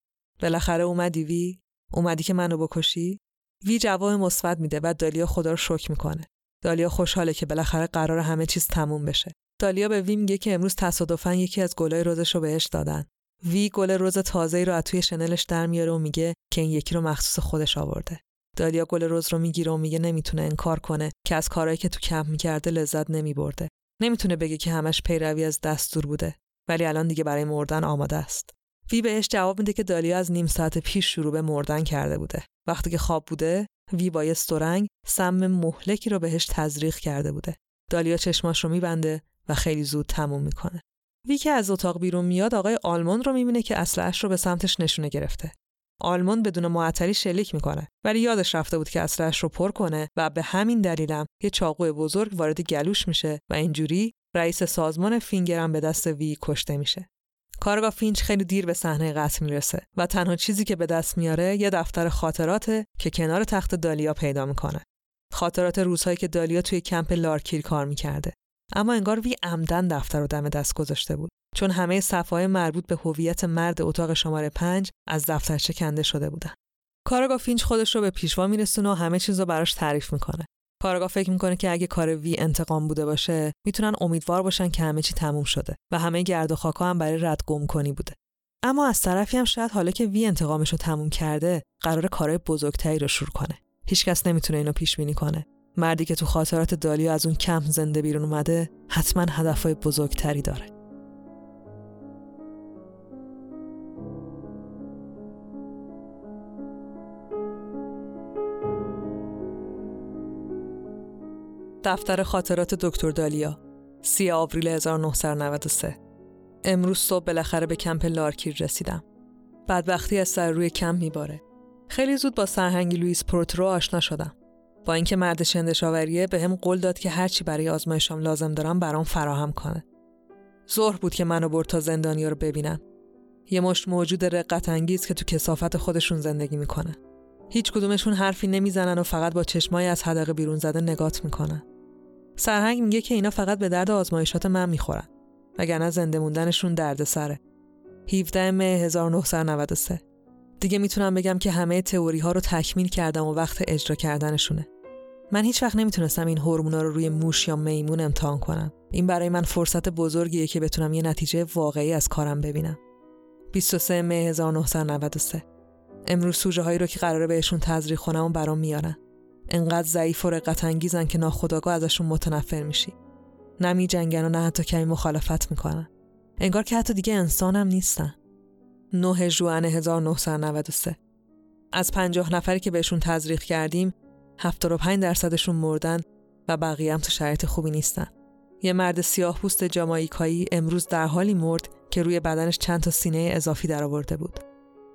بالاخره اومدی وی؟ اومدی که منو بکشی؟ وی جواب مثبت میده و دالیا خدا رو شکر می‌کنه. دالیا خوشحاله که بالاخره قرار همه چیز تموم بشه. دالیا به وی میگه که امروز تصادفا یکی از گلای روزش رو بهش دادن. وی گل روز تازه‌ای رو از توی شنلش در میاره و میگه که این یکی رو مخصوص خودش آورده. دالیا گل روز رو می‌گیره و میگه نمی‌تونه انکار کنه که از کارهایی که تو کمپ می‌کرده لذت نمیبرده. نمی‌تونه بگه که همش پیروی از دستور بوده ولی الان دیگه برای مردن آماده است. وی بهش جواب میده که دالیا از نیم ساعت پیش شروع به مردن کرده بوده. وقتی که خواب بوده وی با یه سترنگ سم مهلکی رو بهش تزریق کرده بوده. دالیا چشماش رو میبنده و خیلی زود تموم می‌کنه. وی که از اتاق بیرون میاد آقای آلمان رو می‌بینه که اسلحه‌اش رو به سمتش نشونه گرفته. آلمان بدون معطلی شلیک می‌کنه. ولی یادش رفته بود که اسلحه‌اش رو پر کنه و به همین دلیلم یه چاقو بزرگ وارد گلوش میشه و اینجوری رئیس سازمان فینگرم به دست وی کشته میشه. کارآگاه فینچ خیلی دیر به صحنه قتل می‌رسه و تنها چیزی که به دست میاره یه دفتر خاطراته که کنار تخت دالیا پیدا می‌کنه. خاطرات روزهایی که دالیا توی کمپ لارکیل کار می‌کرده. اما انگار وی عمداً دفتر رو دم دست گذاشته بود چون همه صفحه‌های مربوط به هویت مرد اتاق شماره پنج از دفترچه کنده شده بودن. کارآگاه فینچ خودش رو به پیشوا میرسونه و همه چیز رو براش تعریف می‌کنه. کارآگاه فکر می‌کنه که اگه کار وی انتقام بوده باشه می‌تونن امیدوار باشن که همه چی تموم شده و همه گرد و خاکا هم برای رد گم کنی بوده. اما از طرفی هم شاید حالا که وی انتقامش رو تموم کرده قرار کارهای بزرگتری رو شروع کنه. هیچکس نمی‌تونه اینو پیش بینی کنه. مردی که تو خاطرات دالیا از اون کمپ زنده بیرون اومده حتما هدفهای بزرگتری داره. دفتر خاطرات دکتر دالیا 3 آوریل 1993 امروز صبح بالاخره به کمپ لارکیل رسیدم. بدبختی از سر و روی کمپ میباره. خیلی زود با سرهنگ لوئیس پروترو آشنا شدم. با اینکه مرد چندش‌آوریه بهم قول داد که هرچی برای آزمایشام لازم دارم برام فراهم کنه. ظهر بود که منو برد تا زندانیا رو ببینم. یه مشت موجود رقت انگیز که تو کثافت خودشون زندگی می‌کنه. هیچ کدومشون حرفی نمی‌زنن و فقط با چشمای از حدقه بیرون زده نگات می‌کنن. سرهنگ میگه که اینا فقط به درد آزمایشات من می‌خورن. وگرنه زنده موندنشون درد سره. 17 مه 1993 دیگه می‌تونم بگم که همه تئوری ها رو تکمیل کردم و وقت اجرا کردنشونه. من هیچ وقت نمی‌تونستم این هورمونا رو روی موش یا میمون امتحان کنم. این برای من فرصت بزرگیه که بتونم یه نتیجه واقعی از کارم ببینم. 23 مه 1993 امروز سوژه هایی رو که قراره بهشون تزریق کنم و برام میارن. انقدر ضعیف و رقت انگیزن که ناخداگاه ازشون متنفر میشی. نمی جنگن و نه حتی کمی مخالفت می‌کنن. انگار که حتی دیگه انسانم نیستن. 9 ژوئن 1993 از پنجاه نفری که بهشون تزریق کردیم 75 درصدشون مردن و بقیه هم تو شرایط خوبی نیستن. یه مرد سیاه پوست جامایکایی امروز در حالی مرد که روی بدنش چند تا سینه اضافی درآورده بود.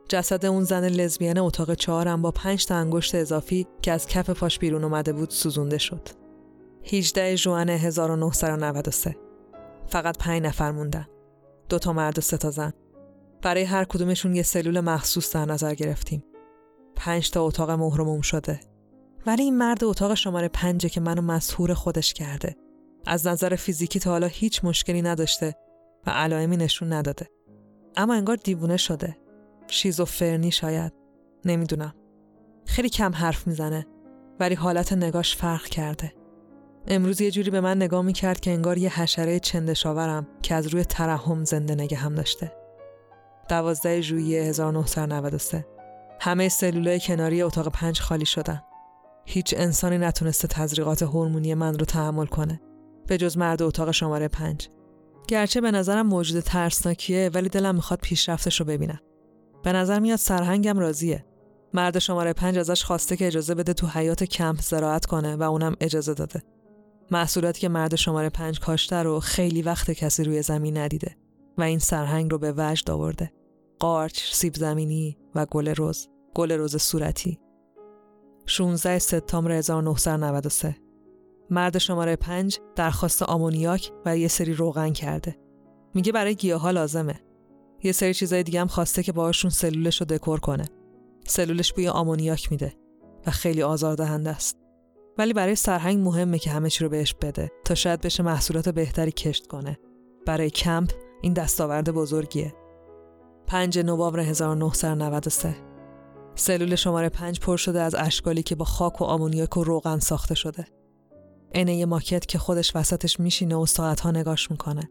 جسد اون زن لزبیان اتاق چهارم با پنج تا انگشت اضافی که از کف پاش بیرون اومده بود سوزونده شد. 18 ژوئن 1993 فقط پنج نفر موندن. دو تا مرد و سه تا زن. برای هر کدومشون یه سلول مخصوص در نظر گرفتیم. پنج تا اتاق مهرموم شده. ولی این مرد اتاق شماره پنجه که منو مسهور خودش کرده. از نظر فیزیکی تا حالا هیچ مشکلی نداشته و علائمی نشون نداده. اما انگار دیوونه شده. شیزوفرنی شاید. نمی‌دونم. خیلی کم حرف می‌زنه ولی حالت نگاش فرق کرده. امروز یه جوری به من نگاه می‌کرد که انگار یه حشره چندشاورم که از روی ترحم زنده نگه هم داشته. دوازده ژوئیه 1993 همه سلولای کناری اتاق پنج خالی شدن. هیچ انسانی نتونسته تزریقات هورمونی من رو تحمل کنه. به جز مرد اتاق شماره پنج. گرچه به نظرم موجود ترسناکیه ولی دلم می‌خواد پیشرفتش رو ببینم. به نظر میاد سرهنگم راضیه. مرد شماره پنج ازش خواسته که اجازه بده تو حیات کمپ زراعت کنه و اونم اجازه داده. محصولاتی که مرد شماره پنج کاشته رو خیلی وقت کسی روی زمین ندیده و این سرهنگ رو به وجد آورده. قارچ، سیب زمینی و گل رز. گل رز صورتی. 16 سپتامبر 1993 مرد شماره پنج درخواست آمونیاک و یه سری روغن کرده. میگه برای گیاها لازمه. یه سری چیزای دیگه هم خواسته که باهاشون سلولش رو دکور کنه. سلولش بوی آمونیاک میده و خیلی آزاردهنده است. ولی برای سرهنگ مهمه که همه چی رو بهش بده تا شاید بشه محصولات بهتری کشت کنه. برای کمپ این دستاورد بزرگیه. 5 نوامبر 1993 سلول شماره 5 پر شده از اشکالی که با خاک و آمونیاک و روغن ساخته شده. اینه یه ماکت که خودش وسطش میشینه و ساعتها نگاش می‌کنه.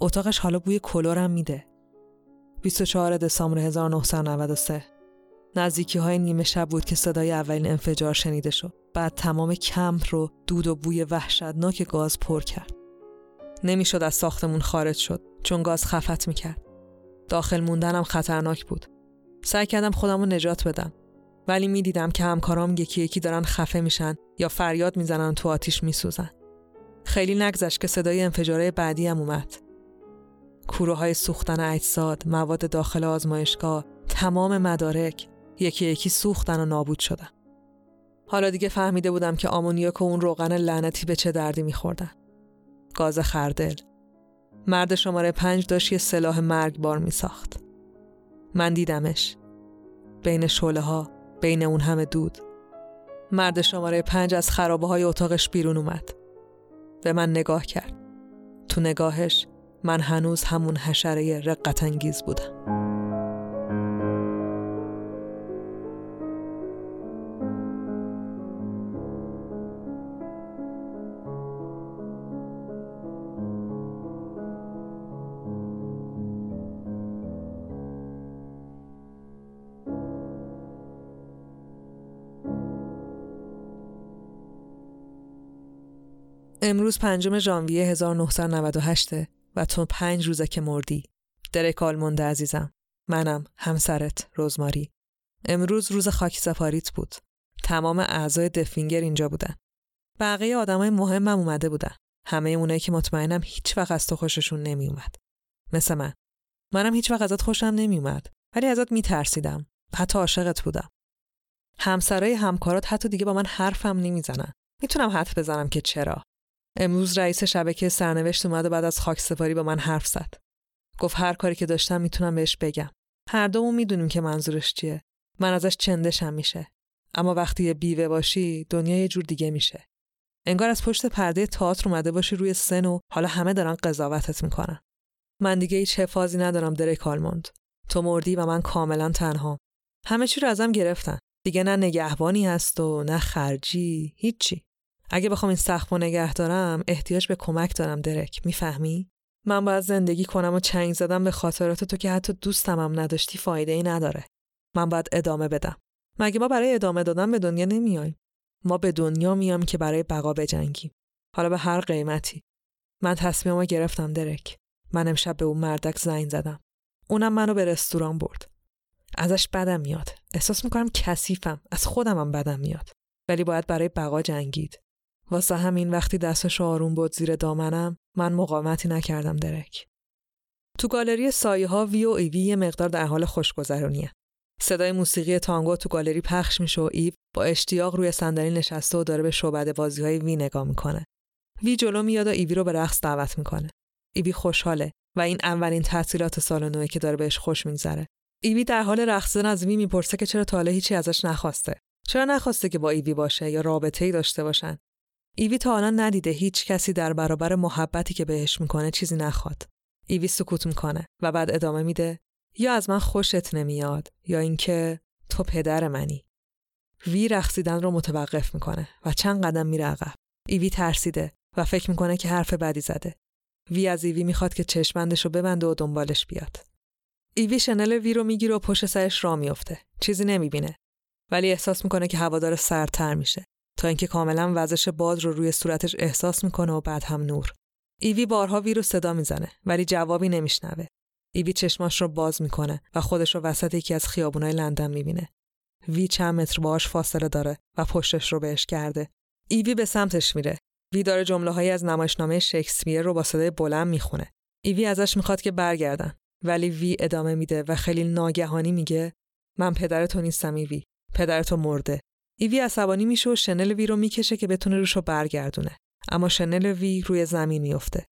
اتاقش حالا بوی کلورم میده. 24 دسامبر 1993 نزدیکی های نیمه شب بود که صدای اولین انفجار شنیده شد. بعد تمام کمپ رو دود و بوی وحشتناک گاز پر کرد. نمی‌شد از ساختمون خارج شد چون گاز خفت می‌کرد. داخل موندنم خطرناک بود. سعی کردم خودم رو نجات بدم. ولی می‌دیدم که همکارام یکی یکی دارن خفه میشن یا فریاد می‌زنن تو آتیش میسوزن. خیلی نگذشت که صدای انفجاره بعدی هم اومد. کوره سوختن اجساد، مواد داخل آزمایشگاه، تمام مدارک یکی یکی سوختن و نابود شدن. حالا دیگه فهمیده بودم که آمونیاک و اون روغن لعنتی به چه دردی میخوردن. گاز خردل. مرد شماره پنج داشت یه سلاح مرگبار میساخت. من دیدمش. بین شوله ها، بین اون همه دود. مرد شماره پنج از خرابه های اتاقش بیرون اومد. به من نگاه کرد. تو نگاهش من هنوز همون حشره رقت انگیز بودم. امروز پنجم ژانویه 1998 و تو پنج روزه که مردی. درک آلمونده عزیزم. منم همسرت روزماری. امروز روز خاک سفاریت بود. تمام اعضای دفینگر اینجا بودن. بقیه آدمای مهمم اومده بودن. همه اونایی که مطمئنم هیچ وقت از تو خوششون نمی اومد. مثل من. منم هیچ وقت ازت خوشم نمی اومد. ولی ازت میترسیدم. حتی عاشقت بودم. همسرای همکارات حتی دیگه با من حرفم نمی‌زنن. می‌تونم حرف بزنم که چرا. امروز رئیس شبکه سرنوشت اومد و بعد از خاک سفاری با من حرف زد. گفت هر کاری که داشتم می‌تونم بهش بگم. هر دومون می‌دونیم که منظورش چیه. من ازش چندشم میشه. اما وقتی یه بیوه باشی دنیا یه جور دیگه میشه. انگار از پشت پرده تئاتر اومده باشی روی سن و حالا همه دارن قضاوتت می‌کنن. من دیگه هیچ حفاظی ندارم دره کالموند. تو مردی و من کاملا تنها. همه چی رو ازم گرفتن. دیگه نه نگهبانی هست و نه خرجی هیچی. اگه بخوام این سخت و نگه دارم احتیاج به کمک دارم درک. می‌فهمی؟ من باید زندگی کنم و چنگ زدم به خاطرات تو که حتی دوستم هم نداشتی فایده ای نداره. من باید ادامه بدم. مگه ما برای ادامه دادن به دنیا نمیایم؟ ما به دنیا میام که برای بقا بجنگیم. حالا به هر قیمتی. من تصمیممو گرفتم درک. من امشب به اون مردک زنگ زدم. اونم منو به رستوران برد. ازش بدم میاد. احساس می‌کنم کثیفم. از خودمم بدم میاد. ولی باید برای بقا جنگید. واسه همین وقتی دستش آروم بود زیر دامنم من مقاومتی نکردم درک. تو گالری سایه ها وی و ایوی یه مقدار در حال خوشگذرونیه. صدای موسیقی تانگو تو گالری پخش میشه و ایو با اشتیاق روی صندلی نشسته و داره به شعبده بازی های وی نگاه می‌کنه. وی جلو میاد و ایوی رو به رقص دعوت می‌کنه. ایوی خوشحاله و این اولین تعطیلات سال نوه که داره بهش خوش میگذره. ایوی در حال رقصیدن از وی می‌پرسه که چرا تا هیچی ازش نخواسته. چرا نخواسته که با ایوی باشه یا رابطه ای داشته باشن. ایوی تا الان ندیده هیچ کسی در برابر محبتی که بهش می‌کنه چیزی نخواد. ایوی سکوت می‌کنه و بعد ادامه میده یا از من خوشت نمیاد یا اینکه تو پدر منی. وی رقصیدن رو متوقف می‌کنه و چند قدم میره عقب. ایوی ترسیده و فکر می‌کنه که حرف بدی زده. وی از ایوی می‌خواد که چشمندش رو ببنده و دنبالش بیاد. ایوی شنل وی رو می‌گیره و پشت سرش را میفته. چیزی نمی‌بینه. ولی احساس می‌کنه که هوادار سرتر میشه تا اینکه کاملا وزش باد رو روی صورتش احساس می‌کنه و بعد هم نور. ایوی بارها وی رو صدا می‌زنه ولی جوابی نمیشنوه. ایوی چشماش رو باز می‌کنه و خودش رو وسط یکی از خیابونای لندن می‌بینه. وی چند متر باهاش فاصله داره و پشتش رو بهش کرده. ایوی به سمتش میره. وی داره جمله هایی از نمایشنامه شکسپیر رو با صدای بلند می‌خونه. ایوی ازش می‌خواد که برگردن. ولی وی ادامه میده و خیلی ناگهانی میگه من پدر تو نیستم ایوی. پدر تو مرده. ایوی عصبانی میشه و شنل وی رو می‌کشه که بتونه روش رو برگردونه. اما شنل وی روی زمین میفته.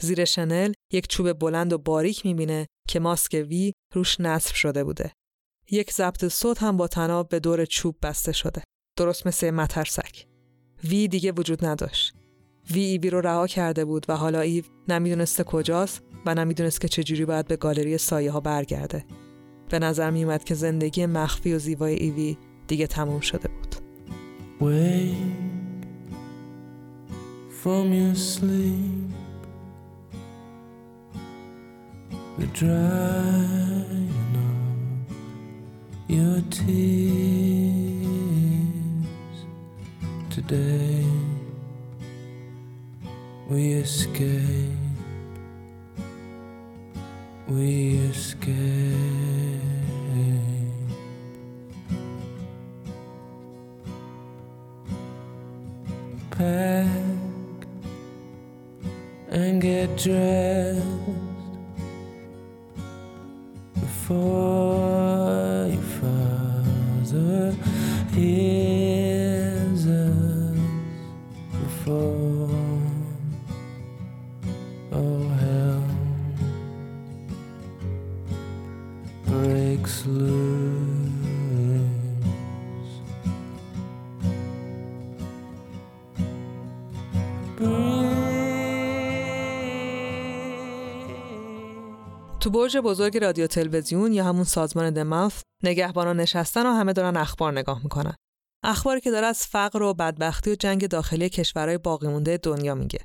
زیر شنل یک چوب بلند و باریک می‌بینه که ماسک وی روش نصب شده بوده. یک ضبط صوت هم با تناب به دور چوب بسته شده. درست مثل مترسک. وی دیگه وجود نداشت. وی ایوی رو رها کرده بود و حالا ایو نمی‌دونسته کجاست و نمی‌دونست که چجوری باید به گالری سایه ها برگرده. به نظر میومد که زندگی مخفی و زیبای ایوی دیگه تموم شده بود. From your sleep. The drying of your tears today. We escape. We escape. Pack and get dressed before your father. Hears تو برج بزرگ رادیو تلویزیون یا همون سازمان دماف نگهبانان نشستن و همه دارن اخبار نگاه می‌کنن. اخباری که داره از فقر و بدبختی و جنگ داخلی کشورهای باقی مونده دنیا میگه.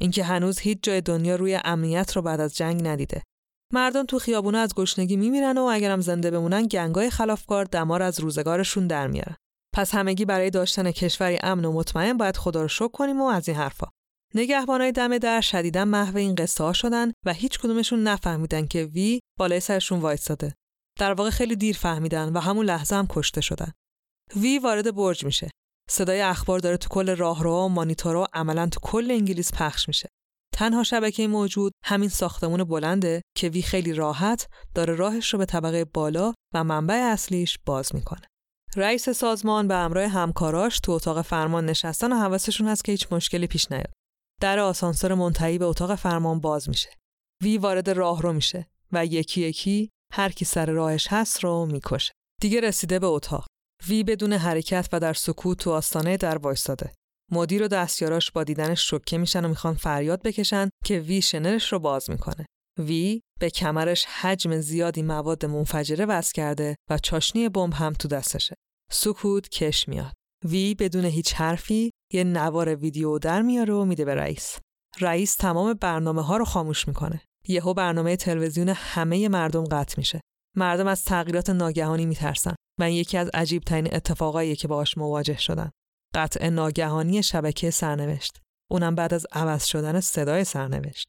اینکه هنوز هیچ جای دنیا روی امنیت رو بعد از جنگ ندیده. مردم تو خیابونا از گشنگی میمیرن و اگرم زنده بمونن گنگای خلافکار دمار از روزگارشون در میارن. پس همگی برای داشتن کشوری امن و مطمئن باید خدا رو شکر کنیم و از این حرفا. نگهبانای دم در شدیدا محو این قصه ها شدن و هیچ کدومشون نفهمیدن که وی بالای سرشون وایستاده. در واقع خیلی دیر فهمیدن و همون لحظه هم کشته شدن. وی وارد برج میشه. صدای اخبار داره تو کل راهروها و مانیتورها عملا تو کل انگلیس پخش میشه. تنها شبکه موجود همین ساختمون بلنده که وی خیلی راحت داره راهش رو به طبقه بالا و منبع اصلیش باز می‌کنه. رئیس سازمان به همراه همکاراش تو اتاق فرمان نشستن و حواسشون هست که هیچ مشکلی پیش نیاد. در آسانسور منتهی به اتاق فرمان باز میشه. وی وارد راه رو میشه و یکی یکی هر کی سر راهش هست رو می‌کشه. دیگه رسیده به اتاق. وی بدون حرکت و در سکوت تو آستانه در وایستاده. مدیر و دستیاراش با دیدنش شوکه میشن و می‌خوان فریاد بکشن که وی شنرش رو باز می‌کنه. وی به کمرش حجم زیادی مواد منفجره وصل کرده و چاشنی بمب هم تو دستشه. سکوت کش میاد. وی بدون هیچ حرفی یه نوار ویدیو در میاره و میده به رئیس. رئیس تمام برنامه ها رو خاموش می‌کنه. یهو برنامه تلویزیون همه مردم قطع میشه. مردم از تغییرات ناگهانی میترسن و یکی از عجیب ترین اتفاقایی که باهاش مواجه شدن. قطع ناگهانی شبکه سرنوشت. اونم بعد از عوض شدن صدای سرنوشت.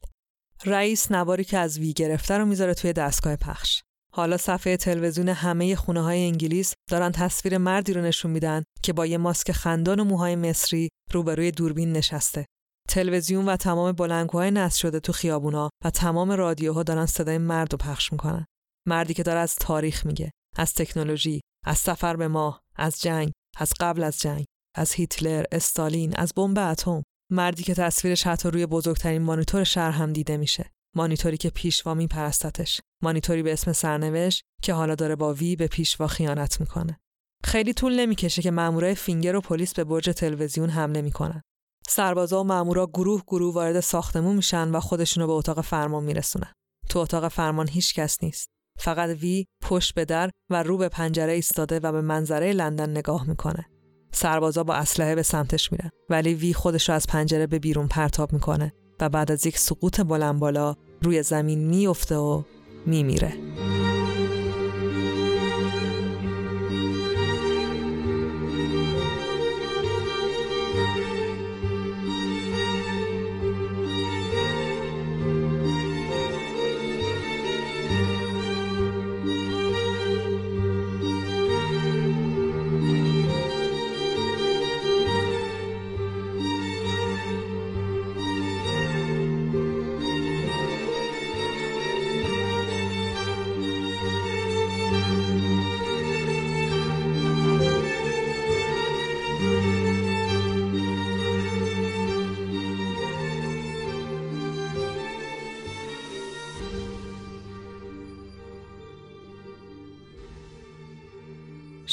رئیس نواری که از وی گرفته رو می‌ذاره توی دستگاه پخش. حالا صفحه تلویزیون همه خونه های انگلیس دارن تصویر مردی رو نشون میدن که با یه ماسک خندان و موهای مصری روبروی دوربین نشسته. تلویزیون و تمام بلنگوهای نصب شده تو خیابونا و تمام رادیوها دارن صدای مرد رو پخش می‌کنن. مردی که داره از تاریخ میگه، از تکنولوژی، از سفر به ماه، از جنگ، از قبل از جنگ، از هیتلر، استالین، از بمب اتم. مردی که تصویرش حتی روی بزرگترین مانیتور شهر هم دیده میشه. مانیتوری که پیشوا میپرستتش. مانیتوری به اسم سرنوشت که حالا داره با وی به پیشوا خیانت می‌کنه. خیلی طول نمی‌کشه که مامورای فینگر و پلیس به برج تلویزیون حمله می‌کنن. سربازا و مامورا گروه گروه وارد ساختمون میشن و خودشونو به اتاق فرمان میرسونن. تو اتاق فرمان هیچ کس نیست. فقط وی پشت به در و رو به پنجره ایستاده و به منظره لندن نگاه می‌کنه. سربازا با اسلحه به سمتش میرن ولی وی خودش رو از پنجره به بیرون پرتاب می‌کنه و بعد از یک سقوط بلند بالا روی زمین میفته و میمیره.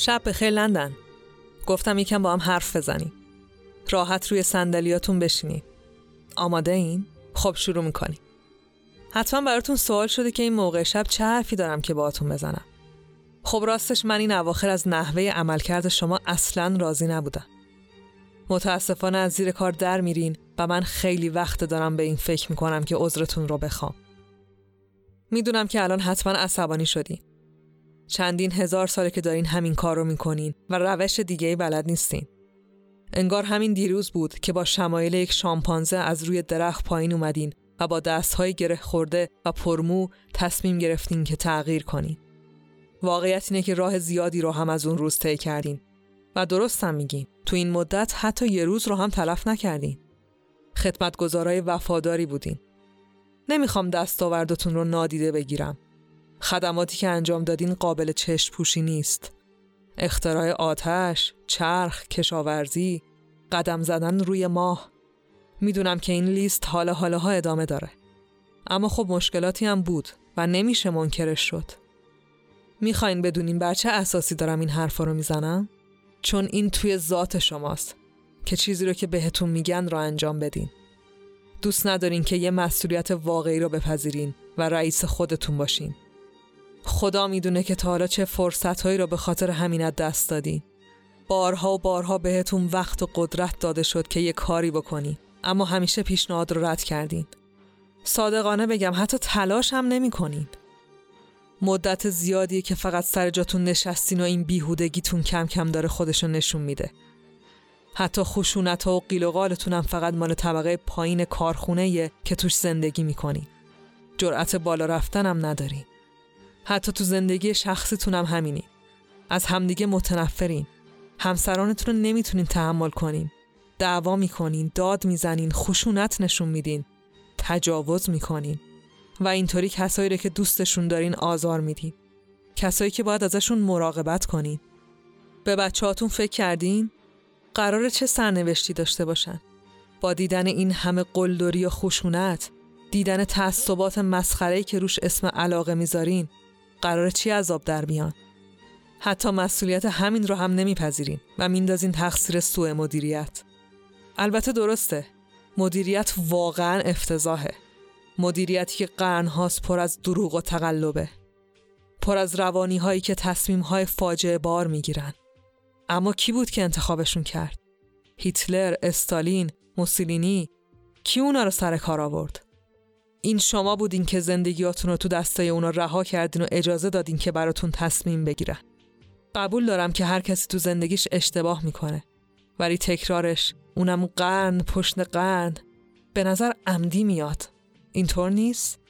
شب بخیر لندن. گفتم یکم با هم حرف بزنیم. راحت روی صندلیاتون بشینید آماده این؟ خب شروع می‌کنیم. حتما براتون سوال شده که این موقع شب چه حرفی دارم که باهاتون بزنم. خب راستش من این اواخر از نحوه عملکرد شما اصلا راضی نبودم. متاسفانه از زیر کار در میرین و من خیلی وقت دارم به این فکر می‌کنم که عذرتون رو بخوام. می‌دونم که الان حتما عصبانی شدین. چندین هزار ساله که دارین همین کار رو می‌کنین و روش دیگه بلد نیستین. انگار همین دیروز بود که با شمایل یک شامپانزه از روی درخت پایین اومدین و با دستهای گره خورده و پرمو تصمیم گرفتین که تغییر کنین. واقعیت اینه که راه زیادی رو هم از اون روز طی کردین و درست هم میگین تو این مدت حتی یه روز رو هم تلف نکردین. خدمتگزارای وفاداری بودین. نمی‌خوام دستاوردتون رو نادیده بگیرم خدماتی که انجام دادین قابل چشم پوشی نیست. اختراع آتش، چرخ، کشاورزی، قدم زدن روی ماه. می‌دونم که این لیست حال ها ادامه داره. اما خب مشکلاتی هم بود و نمیشه منکرش شد. می‌خواین بدونین بر اساسی دارم این حرفا رو می‌زنم؟ چون این توی ذات شماست که چیزی رو که بهتون میگن رو انجام بدین. دوست ندارین که یه مسئولیت واقعی رو بپذیرین و رئیس خودتون باشین. خدا می‌دونه که تا حالا چه فرصتهایی رو به خاطر همین دست دادین بارها و بارها بهتون وقت و قدرت داده شد که یه کاری بکنی اما همیشه پیشنهاد رو رد کردین. صادقانه بگم حتی تلاش هم نمی کنین. مدت زیادیه که فقط سر جاتون نشستین و این بیهودگیتون کم کم داره خودشو نشون میده. حتی خشونت و قیل و قالتون هم فقط مال طبقه پایین کارخونه که توش زندگی می‌کنین جرأت بالا رفتن هم ندارین حتی تو زندگی شخصیتون هم همینی. از همدیگه متنفرین. همسرانتون رو نمی‌تونین تحمل کنین. دعوا می‌کنین داد می‌زنین خشونت نشون میدین. تجاوز می‌کنین. و اینطوری کسایی رو که دوستشون دارین آزار میدین. کسایی که باید ازشون مراقبت کنین. به بچه هاتون فکر کردین؟ قرار چه سرنوشتی داشته باشن؟ با دیدن این همه قلدری و خشونت دیدن تعصبات مسخره‌ای که روش اسم علاقه می‌ذارین قرار چی عذاب در بیان؟ حتی مسئولیت همین رو هم نمیپذیرین و میندازین تقصیر سوء مدیریت. البته درسته. مدیریت واقعا افتضاحه. مدیریتی که قرنهاست پر از دروغ و تقلبه. پر از روانی هایی که تصمیم های فاجعه بار می‌گیرن. اما کی بود که انتخابشون کرد؟ هیتلر، استالین، موسولینی؟ کی اونا رو سر کار آورد؟ این شما بودین که زندگیاتون رو تو دستای اونا رها کردین و اجازه دادین که براتون تصمیم بگیرن. قبول دارم که هر کسی تو زندگیش اشتباه می‌کنه. ولی تکرارش اونم قرن پشت قرن به نظر عمدی میاد. اینطور نیست؟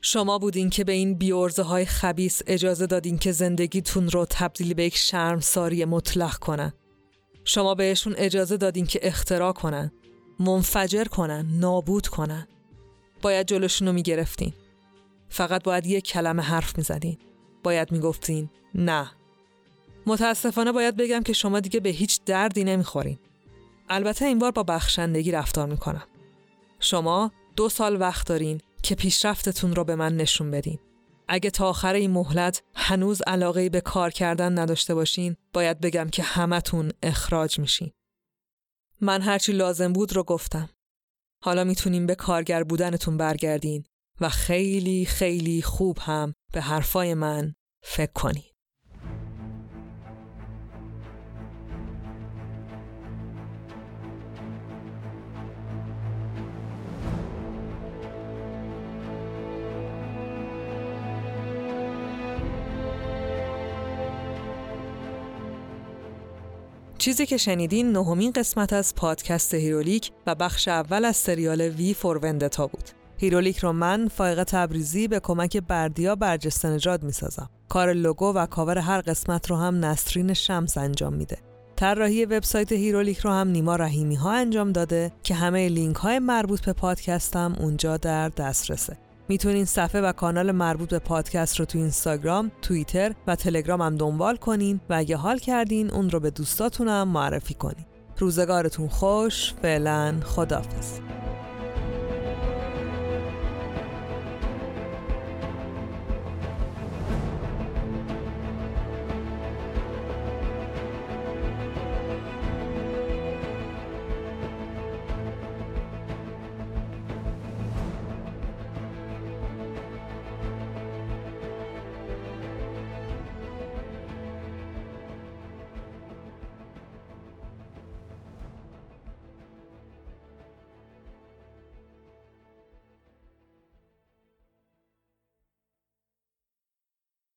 شما بودین که به این بیورزه های خبیس اجازه دادین که زندگیتون رو تبدیل به یک شرمساری مطلق کنن. شما بهشون اجازه دادین که اختراع کنن، منفجر کنن، نابود کنن. باید جلوشون رو می‌گرفتین. فقط باید یه کلمه حرف می‌زدین. باید می‌گفتین نه. متاسفانه باید بگم که شما دیگه به هیچ دردی نمی‌خورین. البته این بار با بخشندگی رفتار می‌کنم. شما دو سال وقت دارین که پیشرفتتون رو به من نشون بدین. اگه تا آخر این مهلت هنوز علاقه به کار کردن نداشته باشین باید بگم که همتون اخراج میشین. من هرچی لازم بود رو گفتم. حالا می‌تونیم به کارگر بودنتون برگردین و خیلی خیلی خوب هم به حرفای من فکر کنین. چیزی که شنیدین نهمین قسمت از پادکست Herolic و بخش اول از سریال V for Vendetta بود. Herolic رو من فائقه تبریزی به کمک بردیا برجسته نژاد می‌سازم. کار لوگو و کاور هر قسمت رو هم نسرین شمس انجام میده. طراحی وبسایت Herolic رو هم نیما رحیمی ها انجام داده که همه لینک های مربوط به پادکستم اونجا در دسترسه. می‌تونین صفحه و کانال مربوط به پادکست رو تو اینستاگرام، توییتر و تلگرام هم دنبال کنین و اگه حال کردین اون رو به دوستاتونم معرفی کنین. روزگارتون خوش، فعلا خدافز.